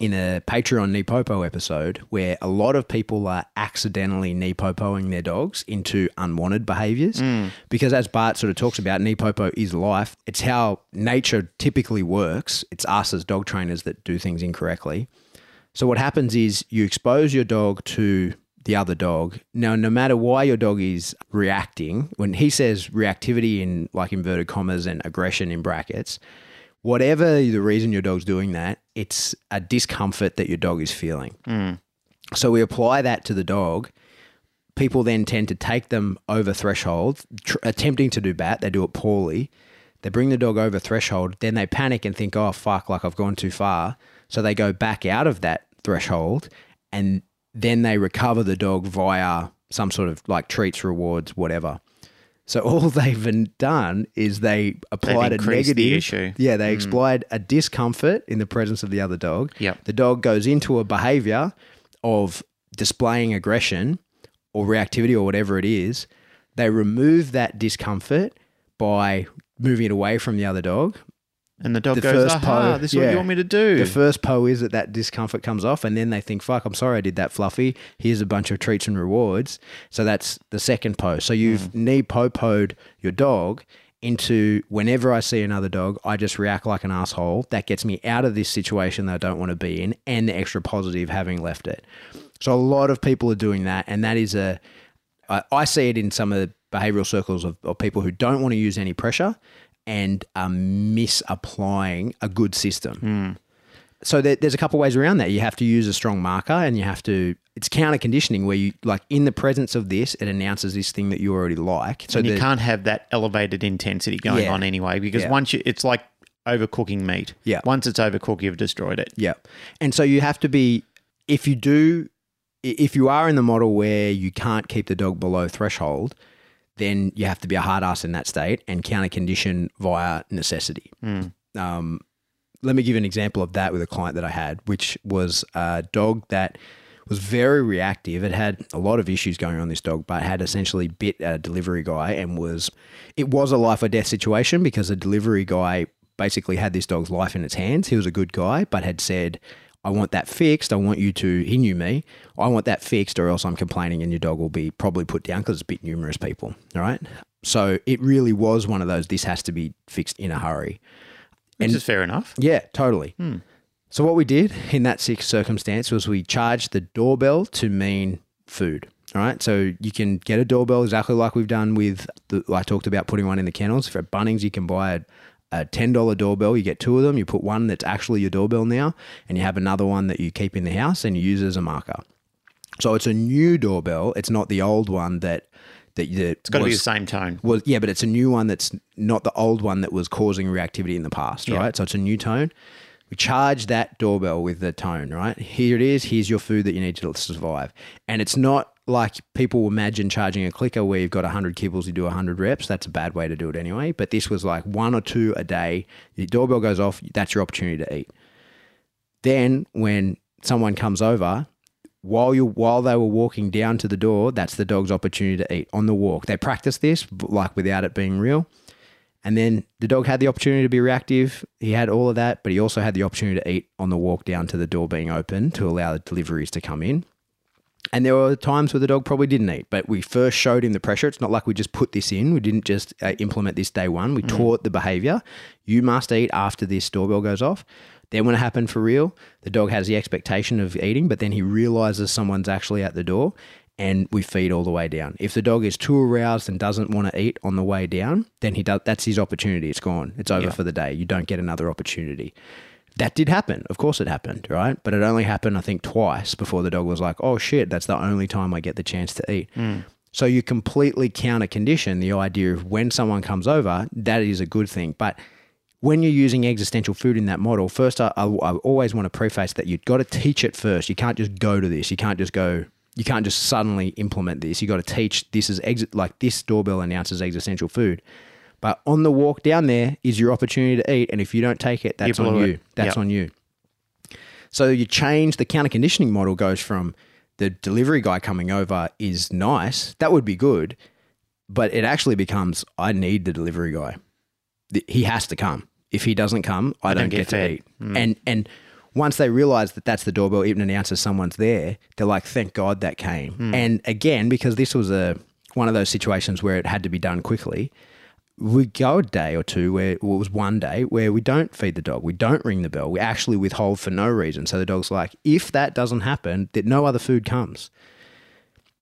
in a Patreon NePoPo episode where a lot of people are accidentally NePoPoing their dogs into unwanted behaviors. Hmm. Because as Bart sort of talks about, NePoPo is life. It's how nature typically works. It's us as dog trainers that do things incorrectly. So what happens is you expose your dog to the other dog. Now, no matter why your dog is reacting, when he says reactivity in like inverted commas and aggression in brackets, whatever the reason your dog's doing that, it's a discomfort that your dog is feeling. Mm. So we apply that to the dog. People then tend to take them over threshold, tr- attempting to do bat. They do it poorly. They bring the dog over threshold. Then they panic and think, oh, fuck, like I've gone too far. So they go back out of that threshold and then they recover the dog via some sort of like treats, rewards, whatever. So (laughs) all they've done is they applied a increased the negative. issue. Yeah, they hmm. applied a discomfort in the presence of the other dog. Yep. The dog goes into a behavior of displaying aggression or reactivity or whatever it is. They remove that discomfort by moving it away from the other dog. And the dog The goes, first aha, po- this is what you want me to do. The first po is that that discomfort comes off, and then they think, "Fuck, I'm sorry, I did that, Fluffy. Here's a bunch of treats and rewards." So that's the second po. So you've hmm. knee po-poed your dog into whenever I see another dog, I just react like an asshole. That gets me out of this situation that I don't want to be in, and the extra positive having left it. So a lot of people are doing that, and that is a. I, I see it in some of the behavioral circles of, of people who don't want to use any pressure and are misapplying a good system. Hmm. So there, there's a couple ways around that. You have to use a strong marker, and you have to. It's counter conditioning where you like in the presence of this, it announces this thing that you already like. So and you can't have that elevated intensity going Yeah. on anyway because Yeah. once you, it's like overcooking meat. Yeah. Once it's overcooked, you've destroyed it. Yeah. And so you have to be, if you do, if you are in the model where you can't keep the dog below threshold, then you have to be a hard ass in that state and counter condition via necessity. Um, let me give you an example of that with a client that I had, which was a dog that was very reactive. It had a lot of issues going on this dog, but had essentially bit a delivery guy and was it was a life or death situation because the delivery guy basically had this dog's life in its hands. He was a good guy, but had said, I want that fixed. I want you to, he knew me. I want that fixed or else I'm complaining and your dog will be probably put down because it's bit numerous people. All right. So it really was one of those, this has to be fixed in a hurry. Which And- is fair enough. Yeah, totally. Hmm. So what we did in that sick circumstance was we charged the doorbell to mean food. All right, so you can get a doorbell exactly like we've done with the. I talked about putting one in the kennels. For Bunnings, you can buy a, a $10 doorbell. You get two of them. You put one that's actually your doorbell now, and you have another one that you keep in the house and you use as a marker. So it's a new doorbell. It's not the old one that that, that It's got to be the same tone. well, yeah, but it's a new one that's not the old one that was causing reactivity in the past, Yeah. right? So it's a new tone. We charge that doorbell with the tone, right? Here it is. Here's your food that you need to survive. And it's not like people imagine charging a clicker where you've got 100 kibbles, you do 100 reps. That's a bad way to do it anyway. But this was like one or two a day. Your doorbell goes off, that's your opportunity to eat. Then when someone comes over, while you while they were walking down to the door, that's the dog's opportunity to eat on the walk. They practice this like without it being real. And then the dog had the opportunity to be reactive. He had all of that, but he also had the opportunity to eat on the walk down to the door being open to allow the deliveries to come in. And there were times where the dog probably didn't eat, but we first showed him the pressure. It's not like we just put this in. We didn't just uh, implement this day one. We taught the behavior. You must eat after this doorbell goes off. Then, when it happened for real, the dog has the expectation of eating, but then he realizes someone's actually at the door and we feed all the way down. If the dog is too aroused and doesn't want to eat on the way down, then he does. That's his opportunity. It's gone. It's over for the day. You don't get another opportunity. That did happen. Of course, it happened, right? But it only happened, I think, twice before the dog was like, "Oh shit, that's the only time I get the chance to eat." Hmm. So you completely counter condition the idea of when someone comes over, that is a good thing. But when you're using existential food in that model, first, I, I, I always want to preface that you've got to teach it first. You can't just go to this. You can't just go. You can't just suddenly implement this. You got to teach. This is exit like this doorbell announces existential food. But on the walk down there is your opportunity to eat, and if you don't take it, that's on you. it. That's Yep. on you. So you change the counter conditioning model goes from the delivery guy coming over is nice. That would be good, but it actually becomes I need the delivery guy. He has to come. If he doesn't come, I, don't, get get, to eat. And and once they realize that that's the doorbell, even announces someone's there, they're like, "Thank God that came." And again, because this was a one of those situations where it had to be done quickly, we go a day or two where well, it was one day where we don't feed the dog, we don't ring the bell, we actually withhold for no reason. So the dog's like, if that doesn't happen, that no other food comes.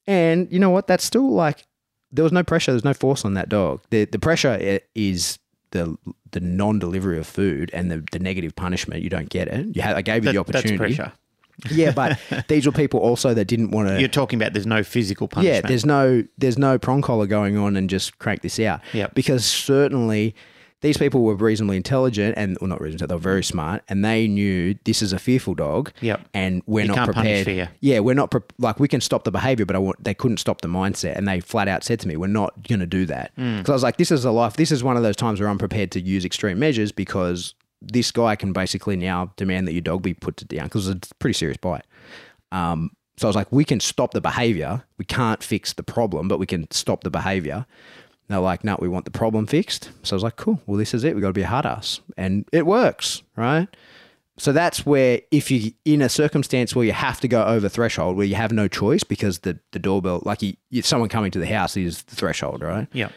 And you know what? That's still like there was no pressure, there's no force on that dog. The the pressure is the the non-delivery of food and the, the negative punishment. You don't get it. You had, I gave you That- the that's opportunity. pressure. Yeah, but these were people also that didn't want to. You're talking about there's no physical punch. Yeah, there's no there's no prong collar going on and just crank this out. Yep. Because certainly these people were reasonably intelligent and well not reasonably, they were very smart and they knew this is a fearful dog. Yep. And we're You not prepared. Yeah, we're not pre- like we can stop the behavior, but I want they couldn't stop the mindset, and they flat out said to me, "We're not going to do that." Because Hmm. I was like, "This is a life. This is one of those times where I'm prepared to use extreme measures because this guy can basically now demand that your dog be put down because it's a pretty serious bite." Um, so I was like, we can stop the behavior. We can't fix the problem, but we can stop the behavior. They're like, no, we want the problem fixed. So I was like, cool. Well, this is it. We got to be a hard ass, and it works, right? So that's where if you in a circumstance where you have to go over threshold, where you have no choice because the the doorbell, like you, someone coming to the house is the threshold, right? Yeah.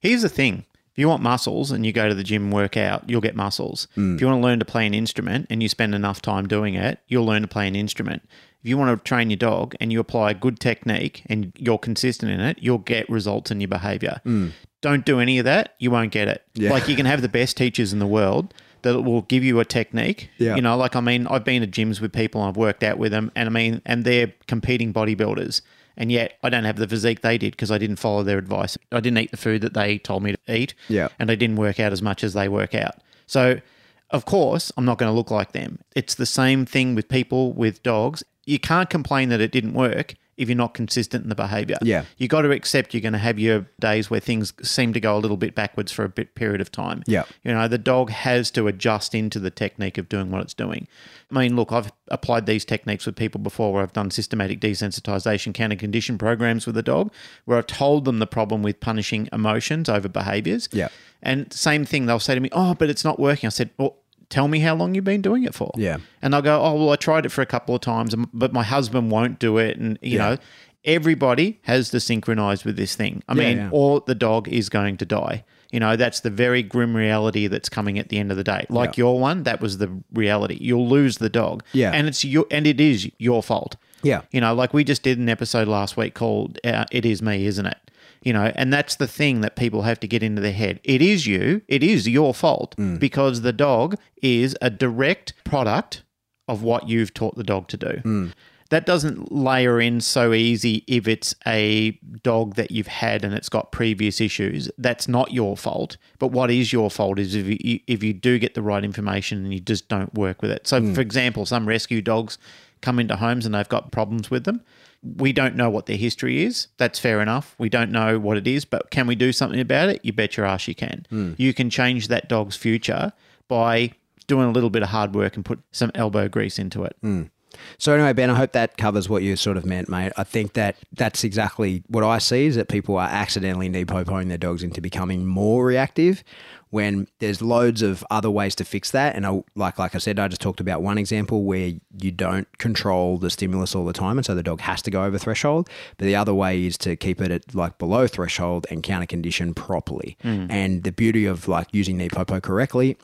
Here's the thing. If you want muscles and you go to the gym and work out, you'll get muscles. Mm. If you want to learn to play an instrument and you spend enough time doing it, you'll learn to play an instrument. If you want to train your dog and you apply a good technique and you're consistent in it, you'll get results in your behavior. Don't do any of that, you won't get it. Mm. Yeah. Like you can have the best teachers in the world that will give you a technique. Yeah. You know, like I mean, I've been to gyms with people and I've worked out with them and I mean, and they're competing bodybuilders. And yet I don't have the physique they did because I didn't follow their advice. I didn't eat the food that they told me to eat. Yeah. And I didn't work out as much as they work out. So, of course, I'm not going to look like them. It's the same thing with people, with dogs. You can't complain that it didn't work if you're not consistent in the behavior. Yeah. You got to accept you're going to have your days where things seem to go a little bit backwards for a bit period of time. Yeah. You know, the dog has to adjust into the technique of doing what it's doing. I mean, look, I've applied these techniques with people before where I've done systematic desensitization counter condition programs with the dog, where I've told them the problem with punishing emotions over behaviors. Yeah. And same thing, they'll say to me, Oh, but it's not working. I said, Well, tell me how long you've been doing it for. Yeah. And they'll go, Oh, well, I tried it for a couple of times, but my husband won't do it. And, you Yeah. know, everybody has to synchronize with this thing. I Yeah, mean, yeah. or the dog is going to die. You know, that's the very grim reality that's coming at the end of the day. Like Yeah. your one, that was the reality. You'll lose the dog. Yeah. And it's your and it is your fault. Yeah. You know, like we just did an episode last week called uh, "It Is Me," isn't it? You know, and that's the thing that people have to get into their head. It is you, it is your fault mm. because the dog is a direct product of what you've taught the dog to do. Mm. That doesn't layer in so easy if it's a dog that you've had and it's got previous issues. That's not your fault. But what is your fault is if you, if you do get the right information and you just don't work with it. So, mm. for example, some rescue dogs come into homes and they've got problems with them. We don't know what their history is. That's fair enough. We don't know what it is, but can we do something about it? You bet your ass you can. Hmm. You can change that dog's future by doing a little bit of hard work and put some elbow grease into it. Hmm. So anyway, Ben, I hope that covers what you sort of meant, mate. I think that that's exactly what I see is that people are accidentally NePoPoing their dogs into becoming more reactive when there's loads of other ways to fix that. And I, like like I said, I just talked about one example where you don't control the stimulus all the time, and so the dog has to go over threshold. But the other way is to keep it at like below threshold and counter condition properly. Mm. And the beauty of like using NePoPo correctly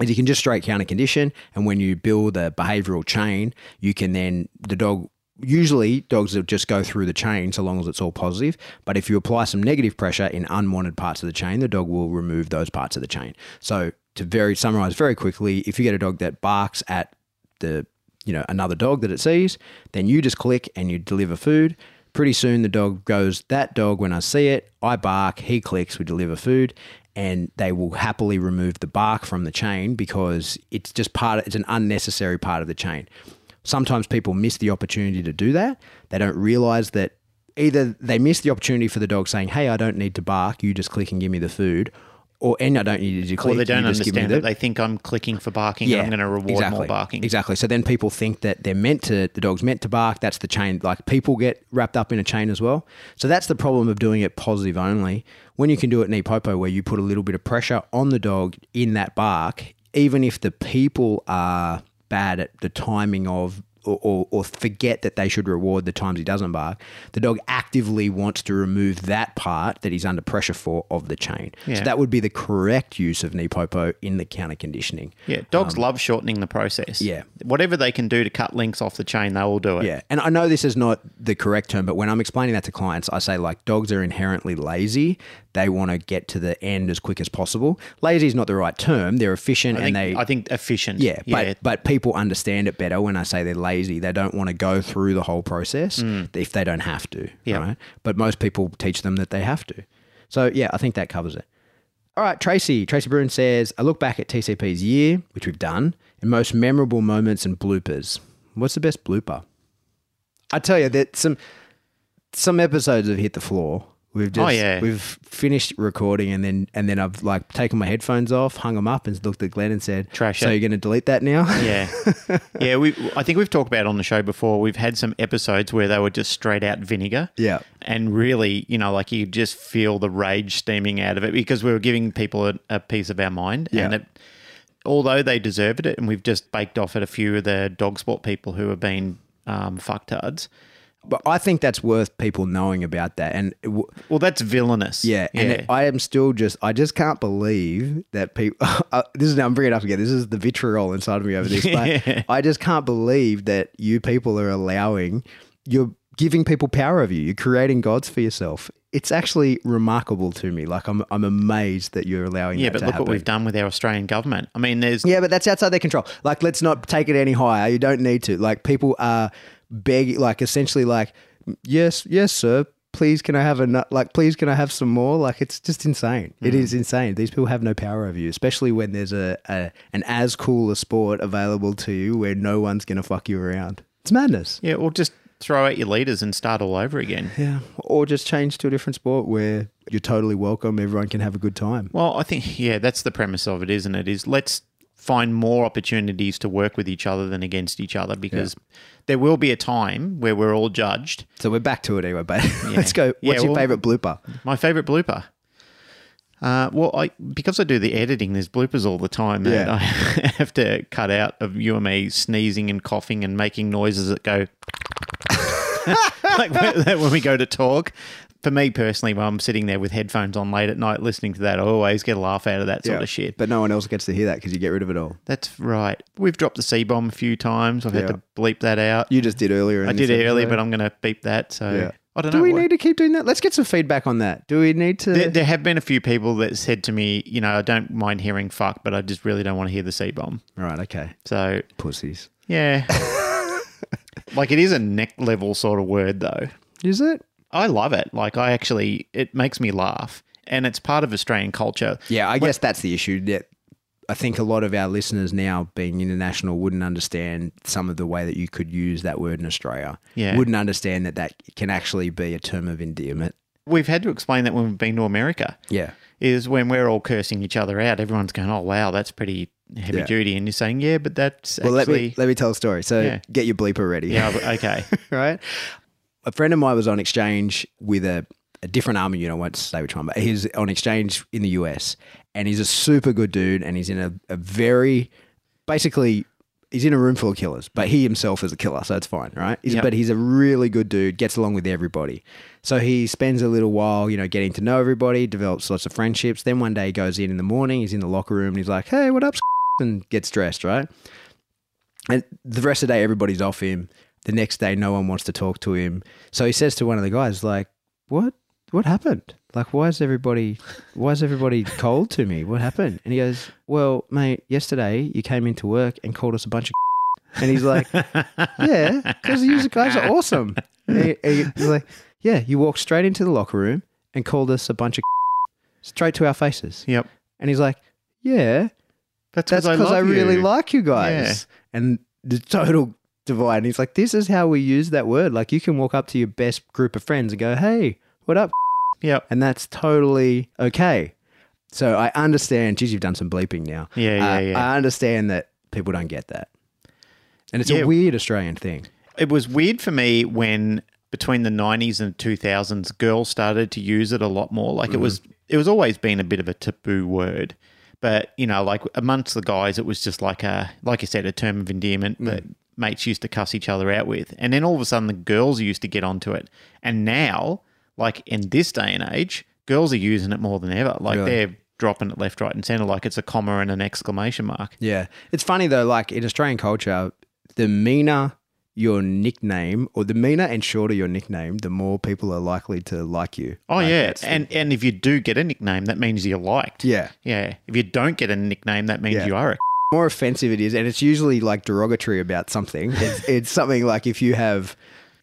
is you can just straight counter condition and when you build a behavioral chain you can then the dog usually dogs will just go through the chain so long as it's all positive but if you apply some negative pressure in unwanted parts of the chain the dog will remove those parts of the chain. So to very summarize very quickly if you get a dog that barks at the you know another dog that it sees then you just click and you deliver food. Pretty soon the dog goes that dog when i see it i bark he clicks we deliver food and they will happily remove the bark from the chain because it's just part of, it's an unnecessary part of the chain sometimes people miss the opportunity to do that they don't realize that either they miss the opportunity for the dog saying hey i don't need to bark you just click and give me the food or and i don't need you to click Or they don't understand the- they think I'm clicking for barking and I'm going to reward exactly. more barking. Exactly. So then people think that they're meant to, the dog's meant to bark. That's the chain. Like people get wrapped up in a chain as well. So that's the problem of doing it positive only. When you can do it popo, where you put a little bit of pressure on the dog in that bark, even if the people are bad at the timing of or, or, or forget that they should reward the times he doesn't bark, the dog actively wants to remove that part that he's under pressure for of the chain. Yeah. So that would be the correct use of NePoPo in the counter conditioning. Yeah, dogs love shortening the process. Um, yeah. Whatever they can do to cut links off the chain, they will do it. Yeah, and I know this is not the correct term, but when I'm explaining that to clients, I say like dogs are inherently lazy. They want to get to the end as quick as possible. Lazy is not the right term. They're efficient I think, and they I think efficient. yeah, yeah. but but people understand it better when I say they're lazy. They don't want to go through the whole process if they don't have to. Mm. Yeah. Right? But most people teach them that they have to. So yeah, I think that covers it. All right, Tracy. Tracy Bruin says, I look back at TCP's year, which we've done, and most memorable moments and bloopers. What's the best blooper? I tell you that some some episodes have hit the floor. We've just Oh, yeah. we've finished recording and then and then I've like taken my headphones off, hung them up, and looked at Glenn and said, Trash So it." you're going to delete that now?" Yeah, (laughs) yeah. We, I think we've talked about on the show before. We've had some episodes where they were just straight out vinegar. Yeah. and really, you know, like you just feel the rage steaming out of it because we were giving people a, a piece of our mind, and Yeah. it, although they deserved it, and we've just baked off at a few of the dog sport people who have been um, fucktards. But I think that's worth people knowing about that. And w- Well, that's villainous. yeah, and it- I am still just, I just can't believe that people. (laughs) Uh, this is I'm bringing it up again. This is the vitriol inside of me over this. But (laughs) I just can't believe that you people are allowing. You're giving people power over you. You're creating gods for yourself. It's actually remarkable to me. Like I'm, I'm amazed that you're allowing. yeah, but look happen. what we've done with our Australian government. I mean, there's Yeah, but that's outside their control. Like, let's not take it any higher. You don't need to. Like, people are begging, like, essentially, like, yes, yes, sir. Please, can I have a nut? Like, please, can I have some more? Like, it's just insane. It hmm. is insane. These people have no power over you, especially when there's a, a an as cool a sport available to you where no one's gonna fuck you around. It's madness. yeah, or just throw out your leaders and start all over again. Yeah, or just change to a different sport where you're totally welcome. Everyone can have a good time. Well, I think yeah, that's the premise of it, isn't it? Is let's find more opportunities to work with each other than against each other because there will be a time where we're all judged. So we're back to it anyway. But (laughs) let's go. What's Yeah, your well- favorite blooper? My favorite blooper. Uh, well, I because I do the editing, there's bloopers all the time that Yeah. I (laughs) have to cut out of you and me sneezing and coughing and making noises that go (laughs) like when we go to talk. For me personally, when I'm sitting there with headphones on late at night listening to that, I always get a laugh out of that sort of shit. But no one else gets to hear that because you get rid of it all. That's right. We've dropped the C bomb a few times. I've Yeah. had to bleep that out. You just did earlier. In I did it earlier, but I'm going to beep that. So Yeah. I don't Do know. we what- need to keep doing that? Let's get some feedback on that. Do we need to? There, there have been a few people that said to me, you know, I don't mind hearing fuck, but I just really don't want to hear the C bomb. right. Okay. So, Pussies. yeah. (laughs) like it is a neck level sort of word, though. Is it? I love it. Like, I actually, it makes me laugh. And it's part of Australian culture. Yeah, I guess that's the issue. That I think a lot of our listeners now, being international, wouldn't understand some of the way that you could use that word in Australia. Yeah. Wouldn't understand that that can actually be a term of endearment. We've had to explain that when we've been to America. Yeah. is when we're all cursing each other out, everyone's going, "Oh wow, that's pretty heavy Yeah. duty," and you're saying, "Yeah, but that's Well, let me let me tell a story. So Yeah. get your bleeper ready. yeah, (laughs) okay, right? A friend of mine was on exchange with a, a different army unit. I won't say which one, but he's on exchange in the US, and he's a super good dude, and he's in a, a very basically. He's in a room full of killers, but he himself is a killer, so it's fine, right? He's, Yep. But he's a really good dude, gets along with everybody. So he spends a little while, you know, getting to know everybody, develops lots of friendships. Then one day he goes in in the morning, he's in the locker room, and he's like, "Hey, what up?" (laughs) and gets dressed, right? And the rest of the day, everybody's off him. The next day, no one wants to talk to him. So he says to one of the guys, like, "What? What happened? Like, why is everybody? Why is everybody cold to me? What happened?" And he goes, "Well, mate, yesterday you came into work and called us a bunch of." (laughs) And he's like, "Yeah, because you guys are awesome." And he- he's like, "Yeah, you walked straight into the locker room and called us a bunch of (laughs) straight to our faces." yep, And he's like, "Yeah, that's because I, love really you. like you guys. And the total divide. And he's like, this is how we use that word. Like you can walk up to your best group of friends and go, hey, what up? Yep, And that's totally okay. So I understand. Geez, you've done some bleeping now. Yeah, yeah, Uh, yeah. I understand that people don't get that. And it's Yeah. a weird Australian thing. it was weird for me when between the '90s and 2000s, girls started to use it a lot more. Like it was, it was always been a bit of a taboo word. But you know, like amongst the guys, it was just like a, like you said, a term of endearment that mates used to cuss each other out with. And then all of a sudden, the girls used to get onto it. And now, like in this day and age, girls are using it more than ever. Like Really? they're dropping it left, right, and center, like it's a comma and an exclamation mark. Yeah. It's funny though, like in Australian culture, the meaner your nickname or the meaner and shorter your nickname, the more people are likely to like you. Oh Like, yeah, that's the- and and if you do get a nickname, that means you're liked. yeah. Yeah. If you don't get a nickname, that means Yeah. you are a. more offensive it is, and it's usually like derogatory about something. It's, (laughs) it's something like if you have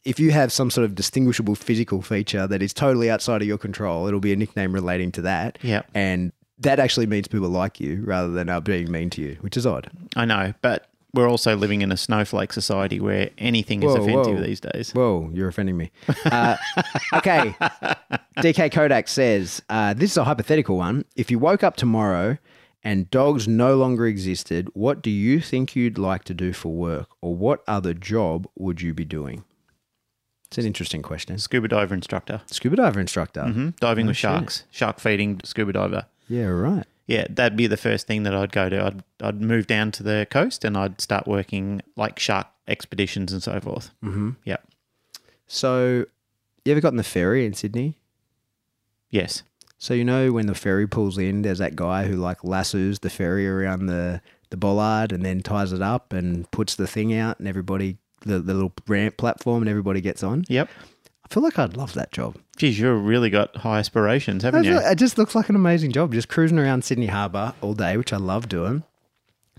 if you have some sort of distinguishable physical feature that is totally outside of your control, it'll be a nickname relating to that. Yeah. and that actually means people like you rather than are being mean to you, which is odd. I know, but we're also living in a snowflake society where anything is offensive whoa. these days. Whoa, you're offending me. Uh, (laughs) okay. DK Kodak says uh, this is a hypothetical one. If you woke up tomorrow and dogs no longer existed, what do you think you'd like to do for work, or what other job would you be doing? It's an interesting question. Scuba diver instructor. Scuba diver instructor. hmm Diving with shit. sharks, shark feeding scuba diver. Yeah, right. Yeah, that'd be the first thing that I'd go to. I'd I'd move down to the coast and I'd start working like shark expeditions and so forth. hmm Yeah. So, you ever gotten the ferry in Sydney? Yes. So you know when the ferry pulls in, there's that guy who like lassos the ferry around the the bollard and then ties it up and puts the thing out, and everybody the, the little ramp platform and everybody gets on. Yep. I feel like I'd love that job. Geez, you've really got high aspirations, haven't you? like it just looks like an amazing job. Just cruising around Sydney Harbour all day, which I love doing.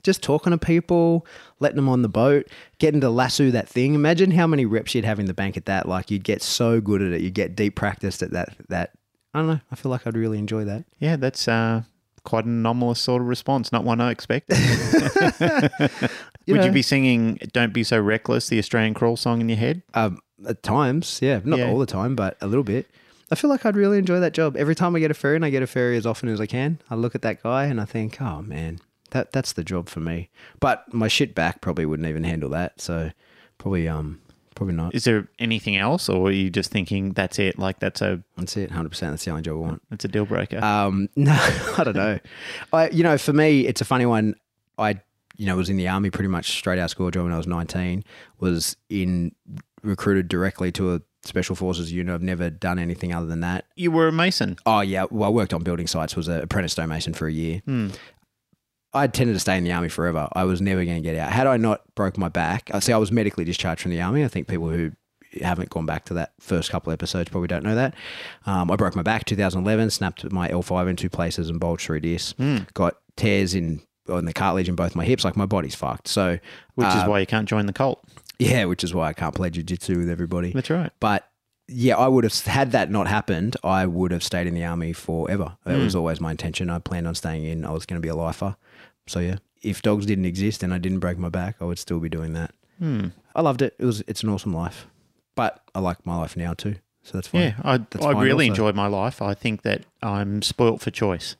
Just talking to people, letting them on the boat, getting to lasso that thing. Imagine how many reps you'd have in the bank at that. Like you'd get so good at it. You'd get deep practiced at that. That I don't know. I feel like I'd really enjoy that. Yeah, that's uh, quite an anomalous sort of response, not one I expected. (laughs) (laughs) You Would know. you be singing "Don't Be So Reckless," the Australian crawl song in your head? Um, at times, yeah, not Yeah. all the time, but a little bit. I feel like I'd really enjoy that job. Every time I get a ferry, and I get a ferry as often as I can, I look at that guy and I think, oh man, that that's the job for me. But my shit back probably wouldn't even handle that, so probably um probably not. Is there anything else, or are you just thinking that's it? Like that's a That's it, hundred percent. That's the only job I want. that's a deal breaker. Um, (laughs) no, I don't know. I, you know, for me, it's a funny one. I, you know, was in the army pretty much straight out of school job when I was 19, was in recruited directly to a special forces unit. I've never done anything other than that. you were a mason. Oh yeah, well, I worked on building sites. Was an apprentice stonemason for a year. Hmm. I tended to stay in the army forever. I was never going to get out. Had I not broke my back, I see I was medically discharged from the army. I think people who haven't gone back to that first couple episodes, probably don't know that. Um, I broke my back 2011, snapped my L5 in two places and bulged through discs. Got tears in on the cartilage in both my hips. Like my body's fucked. So Which uh, is why you can't join the cult. yeah, which is why I can't play jiu-jitsu with everybody. That's right. But yeah, I would have had that not happened. I would have stayed in the army forever. That was always my intention. I planned on staying in. I was going to be a lifer. So yeah, if dogs didn't exist and I didn't break my back, I would still be doing that. Hmm. I loved it. It was. It's an awesome life. But I like my life now too. So that's fine. Yeah, I, That's I really also. enjoy my life. I think that I'm spoilt for choice.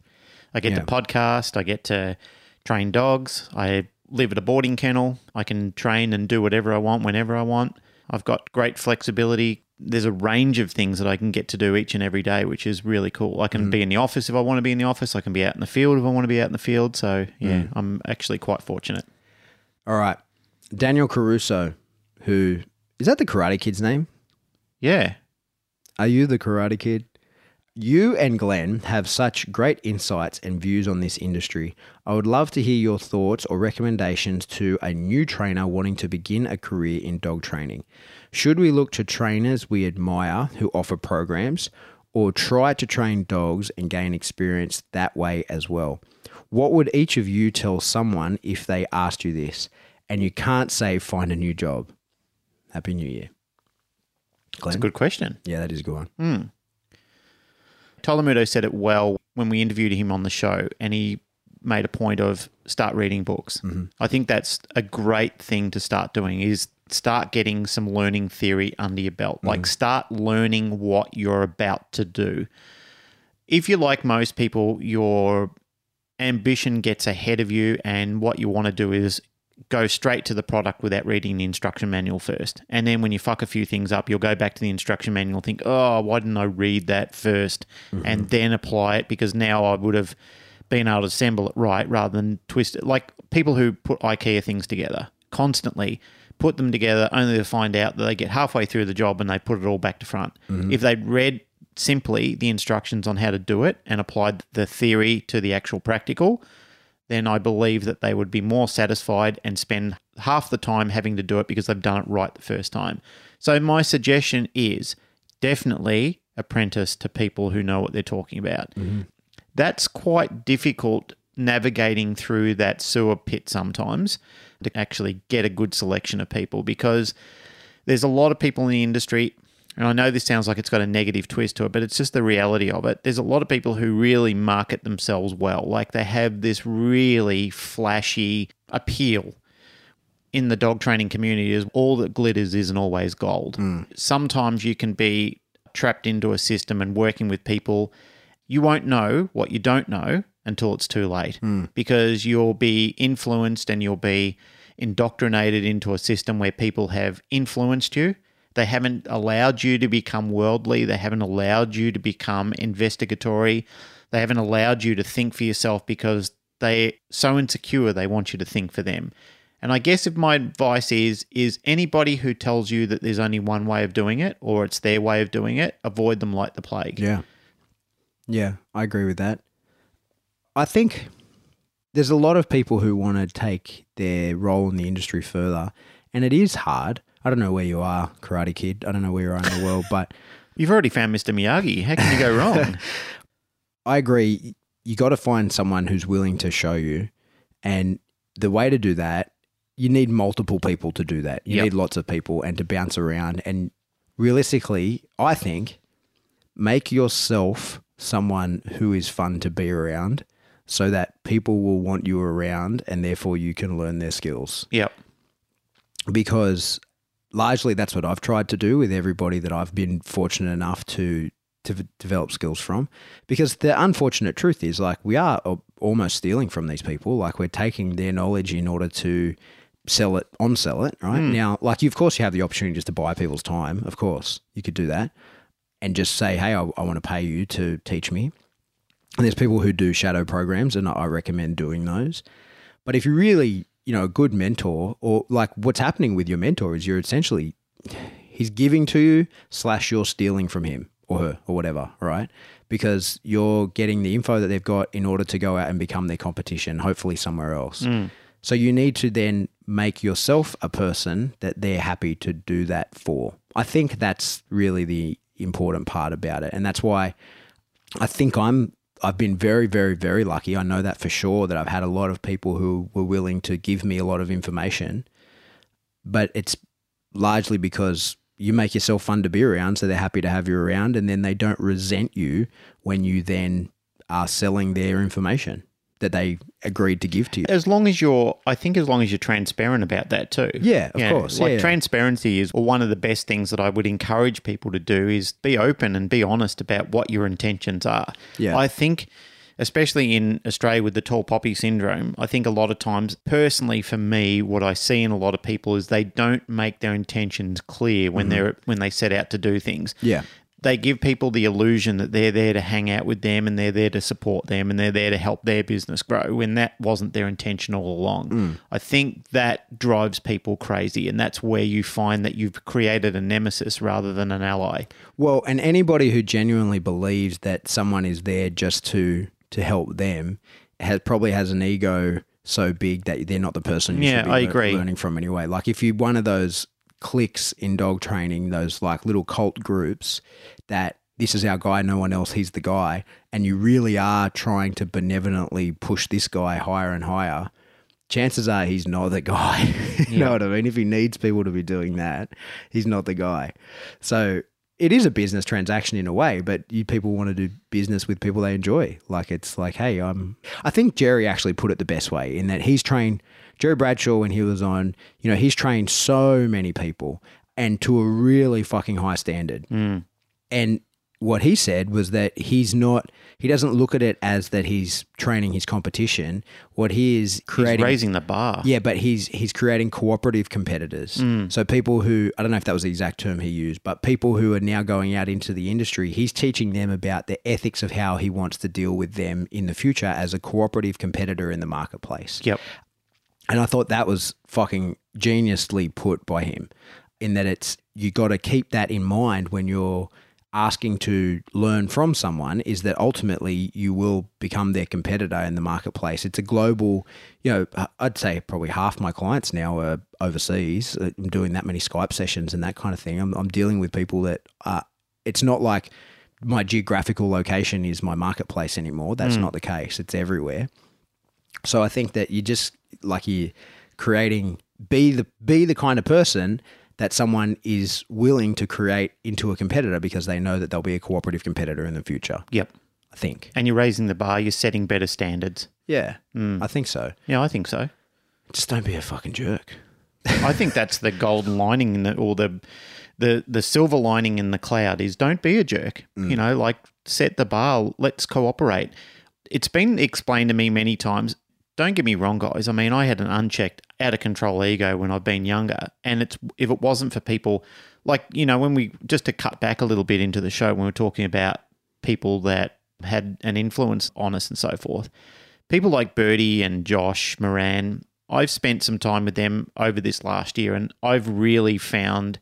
I get Yeah. to podcast, I get to train dogs, I live at a boarding kennel, I can train and do whatever I want whenever I want. I've got great flexibility. There's a range of things that I can get to do each and every day, which is really cool. I can Mm. be in the office if I want to be in the office. I can be out in the field if I want to be out in the field. So, yeah, Mm. I'm actually quite fortunate. All right. Daniel Caruso, who is that the Karate Kid's name? Yeah. Are you the Karate Kid? You and Glenn have such great insights and views on this industry. I would love to hear your thoughts or recommendations to a new trainer wanting to begin a career in dog training. Should we look to trainers we admire who offer programs or try to train dogs and gain experience that way as well? What would each of you tell someone if they asked you this and you can't say find a new job? Happy New Year. Glenn? a good question. Yeah, that is a good one. Hmm. Tyler Muto said it well when we interviewed him on the show, and he made a point of start reading books. Mm-hmm. I think that's a great thing to start doing is start getting some learning theory under your belt. Like mm. start learning what you're about to do. If you're like most people, your ambition gets ahead of you and what you want to do is go straight to the product without reading the instruction manual first. And then when you fuck a few things up, you'll go back to the instruction manual and think, oh, why didn't I read that 1st mm-hmm. and then apply it? Because now I would have been able to assemble it right rather than twist it. Like people who put IKEA things together constantly put them together only to find out that they get halfway through the job and they put it all back to front. Mm-hmm. If they'd read simply the instructions on how to do it and applied the theory to the actual practical, then I believe that they would be more satisfied and spend half the time having to do it because they've done it right the first time. So, my suggestion is definitely apprentice to people who know what they're talking about. Mm-hmm. That's quite difficult navigating through that sewer pit sometimes to actually get a good selection of people because there's a lot of people in the industry and I know this sounds like it's got a negative twist to it, but it's just the reality of it. There's a lot of people who really market themselves well. Like they have this really flashy appeal in the dog training community is all that glitters isn't always gold. Hmm. Sometimes you can be trapped into a system and working with people. You won't know what you don't know until it's too late hmm. because you'll be influenced and you'll be indoctrinated into a system where people have influenced you. They haven't allowed you to become worldly. They haven't allowed you to become investigatory. They haven't allowed you to think for yourself because they're so insecure they want you to think for them. And I guess if my advice is is anybody who tells you that there's only one way of doing it or it's their way of doing it, avoid them like the plague. Yeah. Yeah, I agree with that. I think there's a lot of people who want to take their role in the industry further, and it is hard. I don't know where you are, Karate Kid. I don't know where you are in the world, but (laughs) You've already found Mr. Miyagi. How can you go wrong? (laughs) I agree. You got to find someone who's willing to show you, and the way to do that, you need multiple people to do that. You Yep. need lots of people and to bounce around. And realistically, I think make yourself someone who is fun to be around, so that people will want you around, and therefore you can learn their skills yep. because largely that's what I've tried to do with everybody that I've been fortunate enough to to v- develop skills from. Because the unfortunate truth is, like, we are almost stealing from these people. Like, we're taking their knowledge in order to sell it, on sell it, right? Hmm. Now, like, you, of course, you have the opportunity just to buy people's time. Of course, you could do that and just say, hey, I, I want to pay you to teach me. And there's people who do shadow programs, and I recommend doing those. But if you really, you know, a good mentor, or like what's happening with your mentor is you're essentially he's giving to you slash you're stealing from him or her or whatever, right? Because you're getting the info that they've got in order to go out and become their competition, hopefully somewhere else. Mm. So you need to then make yourself a person that they're happy to do that for I think that's really the important part about it. And that's why I think I'm I've been very, very, very lucky. I know that for sure that I've had a lot of people who were willing to give me a lot of information. But it's largely because you make yourself fun to be around, so they're happy to have you around, and then they don't resent you when you then are selling their information that they agreed to give to you. As long as you're, I think, as long as you're transparent about that too. Yeah, of course. Like yeah. transparency is one of the best things that I would encourage people to do is be open and be honest about what your intentions are. Yeah. I think. Especially in Australia with the tall poppy syndrome, I think a lot of times, personally for me, what I see in a lot of people is they don't make their intentions clear when mm-hmm. they're when they set out to do things yeah. They give people the illusion that they're there to hang out with them and they're there to support them and they're there to help their business grow when that wasn't their intention all along. Mm. I think that drives people crazy and that's where you find that you've created a nemesis rather than an ally. Well, and anybody who genuinely believes that someone is there just to to help them has probably has an ego so big that they're not the person you Yeah, should be I agree. learning from anyway. Like if you're one of those cliques in dog training, those like little cult groups that this is our guy, no one else, he's the guy, and you really are trying to benevolently push this guy higher and higher, chances are he's not the guy. (laughs) you know what I mean? If he needs people to be doing that, he's not the guy. So it is a business transaction in a way, but you people want to do business with people they enjoy. Like it's like, hey, I'm. I think Jerry actually put it the best way in that he's trained Jerry Bradshaw when he was on. You know, he's trained so many people and to a really fucking high standard. Mm. And what he said was that he's not. He doesn't look at it as that he's training his competition. What he is He's creating raising the bar. yeah, but he's he's creating cooperative competitors. Mm. So people who I don't know if that was the exact term he used, but people who are now going out into the industry, he's teaching them about the ethics of how he wants to deal with them in the future as a cooperative competitor in the marketplace. Yep. And I thought that was fucking geniusly put by him in that it's you got to keep that in mind when you're asking to learn from someone is that ultimately you will become their competitor in the marketplace. It's a global, you know, uh, I'd say probably half my clients now are overseas. Uh, I'm doing that many Skype sessions and that kind of thing. I'm, I'm dealing with people that are, it's not like my geographical location is my marketplace anymore. That's hmm. not the case. It's everywhere. So I think that you just like you creating be the be the kind of person that someone is willing to create into a competitor because they know that they'll be a cooperative competitor in the future. Yep. I think. And you're raising the bar, you're setting better standards. Yeah, mm. I think so. Yeah, I think so. Just don't be a fucking jerk. I think (laughs) that's the golden lining in the or the the the silver lining in the cloud is don't be a jerk. Mm. You know, like set the bar, let's cooperate. It's been explained to me many times. Don't get me wrong, guys. I mean, I had an unchecked, out of control ego when I've been younger, and it's if it wasn't for people like you know when we just to cut back a little bit into the show when we're talking about people that had an influence on us and so forth people like Birdie and Josh Moran, I've spent some time with them over this last year and I've really found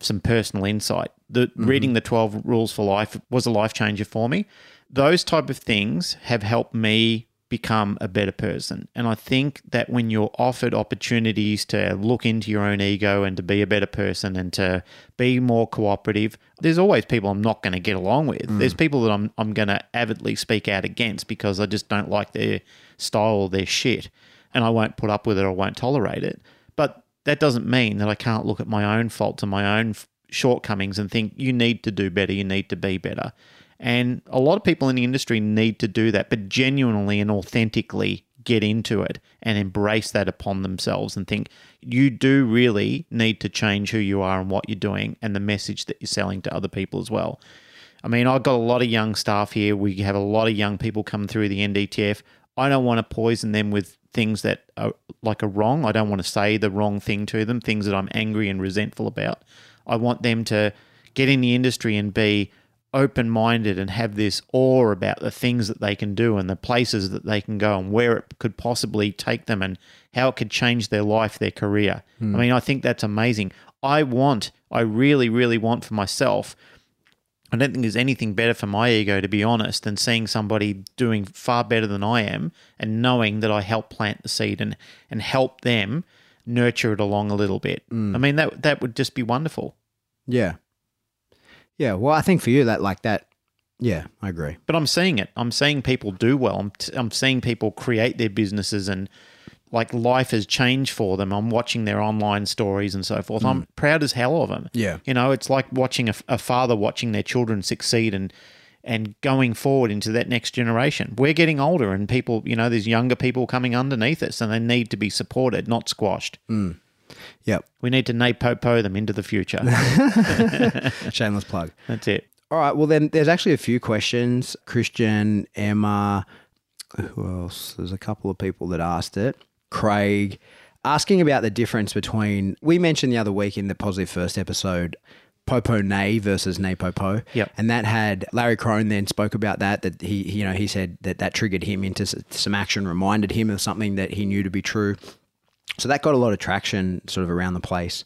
some personal insight. The mm-hmm. reading the 12 rules for life was a life changer for me. Those type of things have helped me become a better person. And I think that when you're offered opportunities to look into your own ego and to be a better person and to be more cooperative, there's always people I'm not going to get along with. Mm. There's people that I'm I'm going to avidly speak out against because I just don't like their style or their shit and I won't put up with it I won't tolerate it. But that doesn't mean that I can't look at my own faults and my own f- shortcomings and think you need to do better, you need to be better. And a lot of people in the industry need to do that, but genuinely and authentically get into it and embrace that upon themselves and think you do really need to change who you are and what you're doing and the message that you're selling to other people as well. I mean, I've got a lot of young staff here. We have a lot of young people come through the NDTF. I don't want to poison them with things that are like are wrong. I don't want to say the wrong thing to them, things that I'm angry and resentful about. I want them to get in the industry and be open minded and have this awe about the things that they can do and the places that they can go and where it could possibly take them and how it could change their life, their career. I hmm. mean, I think that's amazing. I want, I really, really want for myself I don't think there's anything better for my ego, to be honest, than seeing somebody doing far better than I am and knowing that I help plant the seed and, and help them nurture it along a little bit. Hmm. I mean, that that would just be wonderful. Yeah. Yeah. Well, I think for you that like that. Yeah, I agree. But I'm seeing it. I'm seeing people do well. I'm, t- I'm seeing people create their businesses and like life has changed for them. I'm watching their online stories and so forth. I'm mm. proud as hell of them. Yeah. You know, it's like watching a, a father watching their children succeed and and going forward into that next generation. We're getting older and people, you know, there's younger people coming underneath us and they need to be supported, not squashed. Mm. Yep. We need to NePoPo them into the future. (laughs) Shameless plug. That's it. All right. Well, then there's actually a few questions. Christian, Emma, who else? There's a couple of people that asked it. Craig, asking about the difference between, we mentioned the other week in the Positive First episode, Popo Nay versus NePoPo. Yep. And that had, Larry Krohn then spoke about that, that he, he, you know, he said that that triggered him into some action, reminded him of something that he knew to be true. So that got a lot of traction sort of around the place.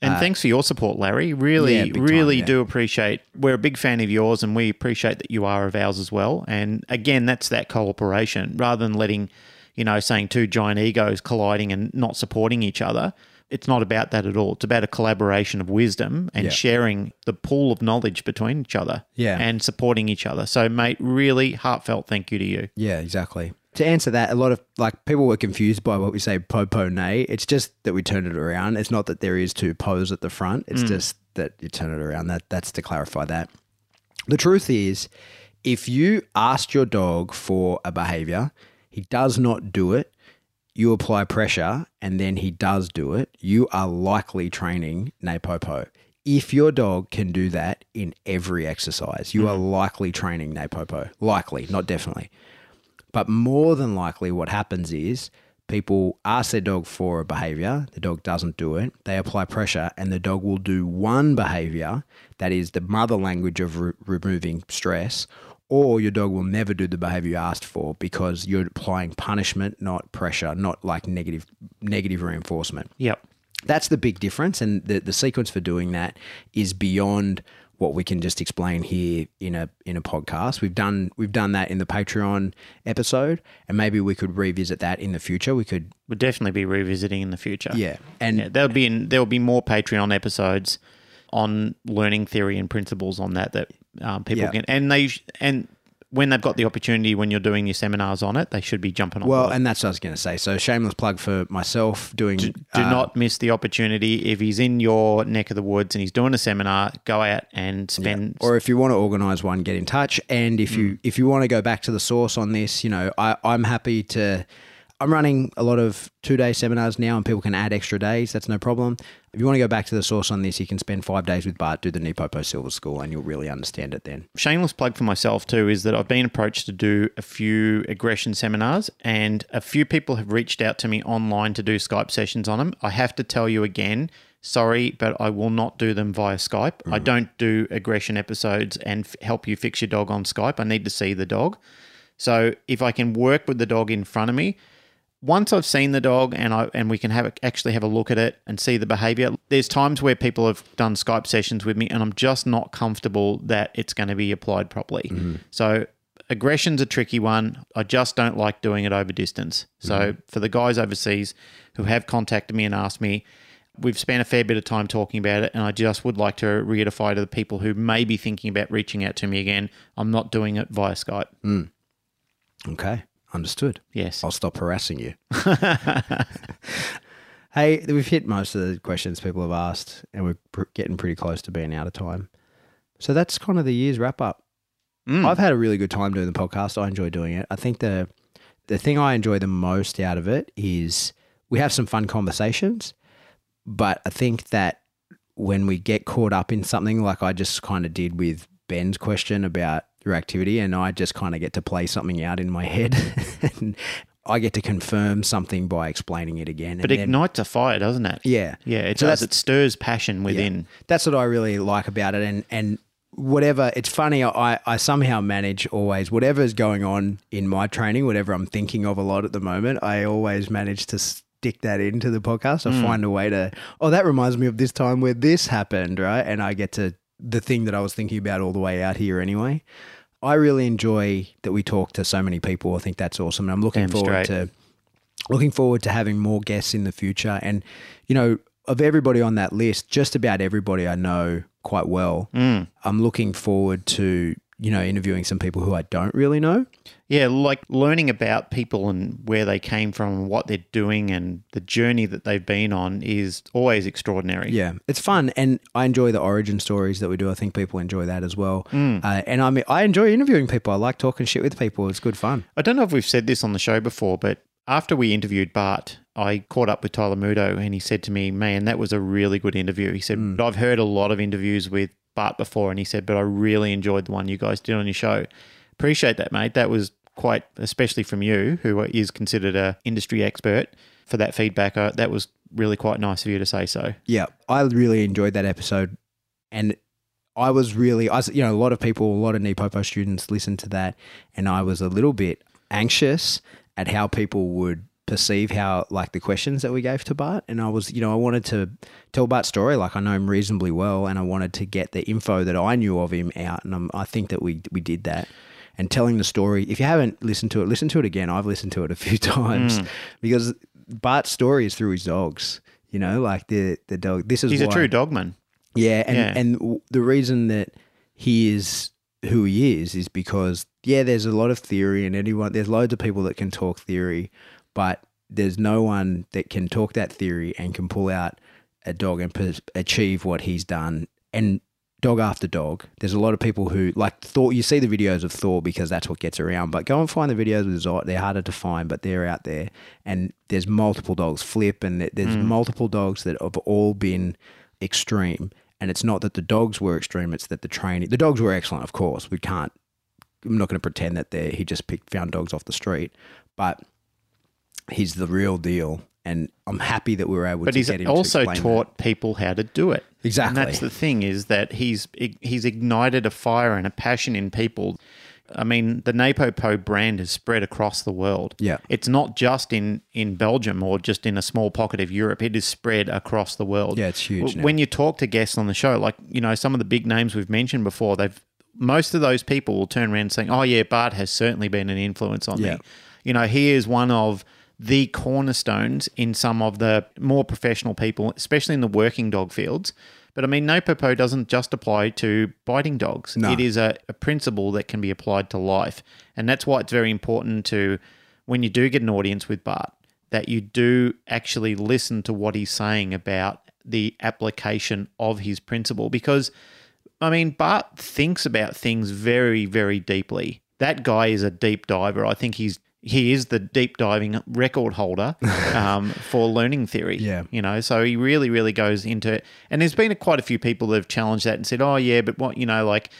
And thanks for your support, Larry. Really, Uh, yeah, time, really yeah. do appreciate. We're a big fan of yours, and we appreciate that you are of ours as well. And again, that's that cooperation rather than letting, you know, saying two giant egos colliding and not supporting each other. It's not about that at all. It's about a collaboration of wisdom and Yeah. sharing the pool of knowledge between each other. Yeah. and supporting each other. So, mate, really heartfelt thank you to you. Yeah, exactly. To answer that, a lot of like people were confused by what we say popo nay. It's just that we turn it around. It's not that there is two pos at the front. It's mm. just that you turn it around. That that's to clarify that. The truth is, if you asked your dog for a behavior, he does not do it. You apply pressure and then he does do it. You are likely training NePoPo. If your dog can do that in every exercise, you mm. are likely training NePoPo. Likely, not definitely. But more than likely, what happens is people ask their dog for a behavior, the dog doesn't do it, they apply pressure, and the dog will do one behavior that is the mother language of re- removing stress, or your dog will never do the behavior you asked for because you're applying punishment, not pressure, not like negative negative reinforcement. Yep. That's the big difference, and the, the sequence for doing that is beyond what we can just explain here in a in a podcast. We've done we've done that in the Patreon episode, and maybe we could revisit that in the future. We could, We'll definitely be revisiting in the future. yeah, and Yeah, there'll be in, there'll be more Patreon episodes on learning theory and principles on that that um, people Yeah. can and they and when they've got the opportunity when you're doing your seminars on it, they should be jumping on. well, board. and that's what I was going to say. So shameless plug for myself doing. do uh, not miss the opportunity if he's in your neck of the woods and he's doing a seminar. Go out and spend. or if you want to organize one get in touch and if you if you want to go back to the source on this you know I, i'm happy to i'm running a lot of two day seminars now and people can add extra days that's no problem if you want to go back to the source on this you can spend five days with bart do the NePoPo silver school and you'll really understand it then shameless plug for myself too is that I've been approached to do a few aggression seminars, and a few people have reached out to me online to do Skype sessions on them. I have to tell you again, sorry, but I will not do them via Skype. I mm. don't do aggression episodes and f- help you fix your dog on Skype. I need to see the dog. So if I can work with the dog in front of me, once I've seen the dog and I and we can have a, actually have a look at it and see the behavior. There's times where people have done Skype sessions with me and I'm just not comfortable that it's going to be applied properly. Mm-hmm. So aggression's a tricky one. I just don't like doing it over distance. So mm-hmm. for the guys overseas who have contacted me and asked me, we've spent a fair bit of time talking about it, and I just would like to reiterate to the people who may be thinking about reaching out to me again, I'm not doing it via Skype. Mm. okay understood Yes. i'll stop harassing you (laughs) (laughs) hey we've hit most of the questions people have asked and we're pr- getting pretty close to being out of time so that's kind of the year's wrap up mm. I've had a really good time doing the podcast. I enjoy doing it. I think the the thing I enjoy the most out of it is we have some fun conversations, but I think that when we get caught up in something like I just kind of did with Ben's question about your activity, and I just kind of get to play something out in my head, (laughs) and I get to confirm something by explaining it again. But it then- ignites a fire, doesn't it? yeah, Yeah, it So does. It stirs passion within. that's what I really like about it. And and whatever, it's funny. I I somehow manage always whatever is going on in my training, whatever I'm thinking of a lot at the moment. I always manage to stick that into the podcast. I hmm. find a way to. Oh, that reminds me of this time where this happened, right? And I get to the thing that I was thinking about all the way out here anyway. I really enjoy that we talk to so many people. I think that's awesome. And I'm looking Damn forward straight. to looking forward to having more guests in the future. And, you know, of everybody on that list, just about everybody I know quite well. Mm. I'm looking forward to you know interviewing some people who I don't really know. Yeah, like learning about people and where they came from and what they're doing and the journey that they've been on is always extraordinary. Yeah, it's fun, and I enjoy the origin stories that we do. I think people enjoy that as well. Mm. Uh, and I mean, I enjoy interviewing people. I like talking shit with people. It's good fun. I don't know if we've said this on the show before, but after we interviewed Bart, I caught up with Tyler Muto and he said to me, Man, that was a really good interview. He said, I've heard a lot of interviews with Bart before, and he said, But I really enjoyed the one you guys did on your show. Appreciate that, mate. That was quite, especially from you, who is considered a industry expert, for that feedback. Uh, that was really quite nice of you to say so. Yeah, I really enjoyed that episode, and I was really, I was, you know, a lot of people, a lot of NePoPo students listened to that, and I was a little bit anxious at how people would perceive how like the questions that we gave to Bart, and I was, you know, I wanted to tell Bart's story like I know him reasonably well, and I wanted to get the info that I knew of him out, and I'm, I think that we we did that. And telling the story, if you haven't listened to it, listen to it again. I've listened to it a few (laughs) times mm. because Bart's story is through his dogs. You know, like the the dog. This is He's a true dogman. yeah, and Yeah. and the reason that he is who he is is because yeah, there's a lot of theory, and anyone there's loads of people that can talk theory, but there's no one that can talk that theory and can pull out a dog and achieve what he's done. And dog after dog, there's a lot of people who like Thor. You see the videos of Thor because that's what gets around, but go and find the videos with Zot. They're harder to find, but they're out there. And there's multiple dogs, Flip, and th- there's mm. multiple dogs that have all been extreme. And it's not that the dogs were extreme; it's that the training. The dogs were excellent, of course. We can't. I'm not going to pretend that they he just picked found dogs off the street, but he's the real deal. And I'm happy that we were able But to he's get him also explain that. taught people how to do it. Exactly. And that's the thing is that he's he's ignited a fire and a passion in people. I mean, the NePoPo brand has spread across the world. Yeah. It's not just in, in Belgium or just in a small pocket of Europe. It is spread across the world. Yeah, it's huge now. When you talk to guests on the show, like, you know, some of the big names we've mentioned before, they've most of those people will turn around saying, Oh yeah, Bart has certainly been an influence on Yeah. me. You know, he is one of the cornerstones in some of the more professional people, especially in the working dog fields. But I mean, NePoPo doesn't just apply to biting dogs. No. It is a, a principle that can be applied to life. And that's why it's very important to, when you do get an audience with Bart, that you do actually listen to what he's saying about the application of his principle. Because, I mean, Bart thinks about things very, very deeply. That guy is a deep diver. I think he's he is the deep diving record holder (laughs) um, for learning theory. Yeah. you know, so he really, really goes into it. And there's been quite a few people that have challenged that and said, "Oh, yeah, but what you know, like."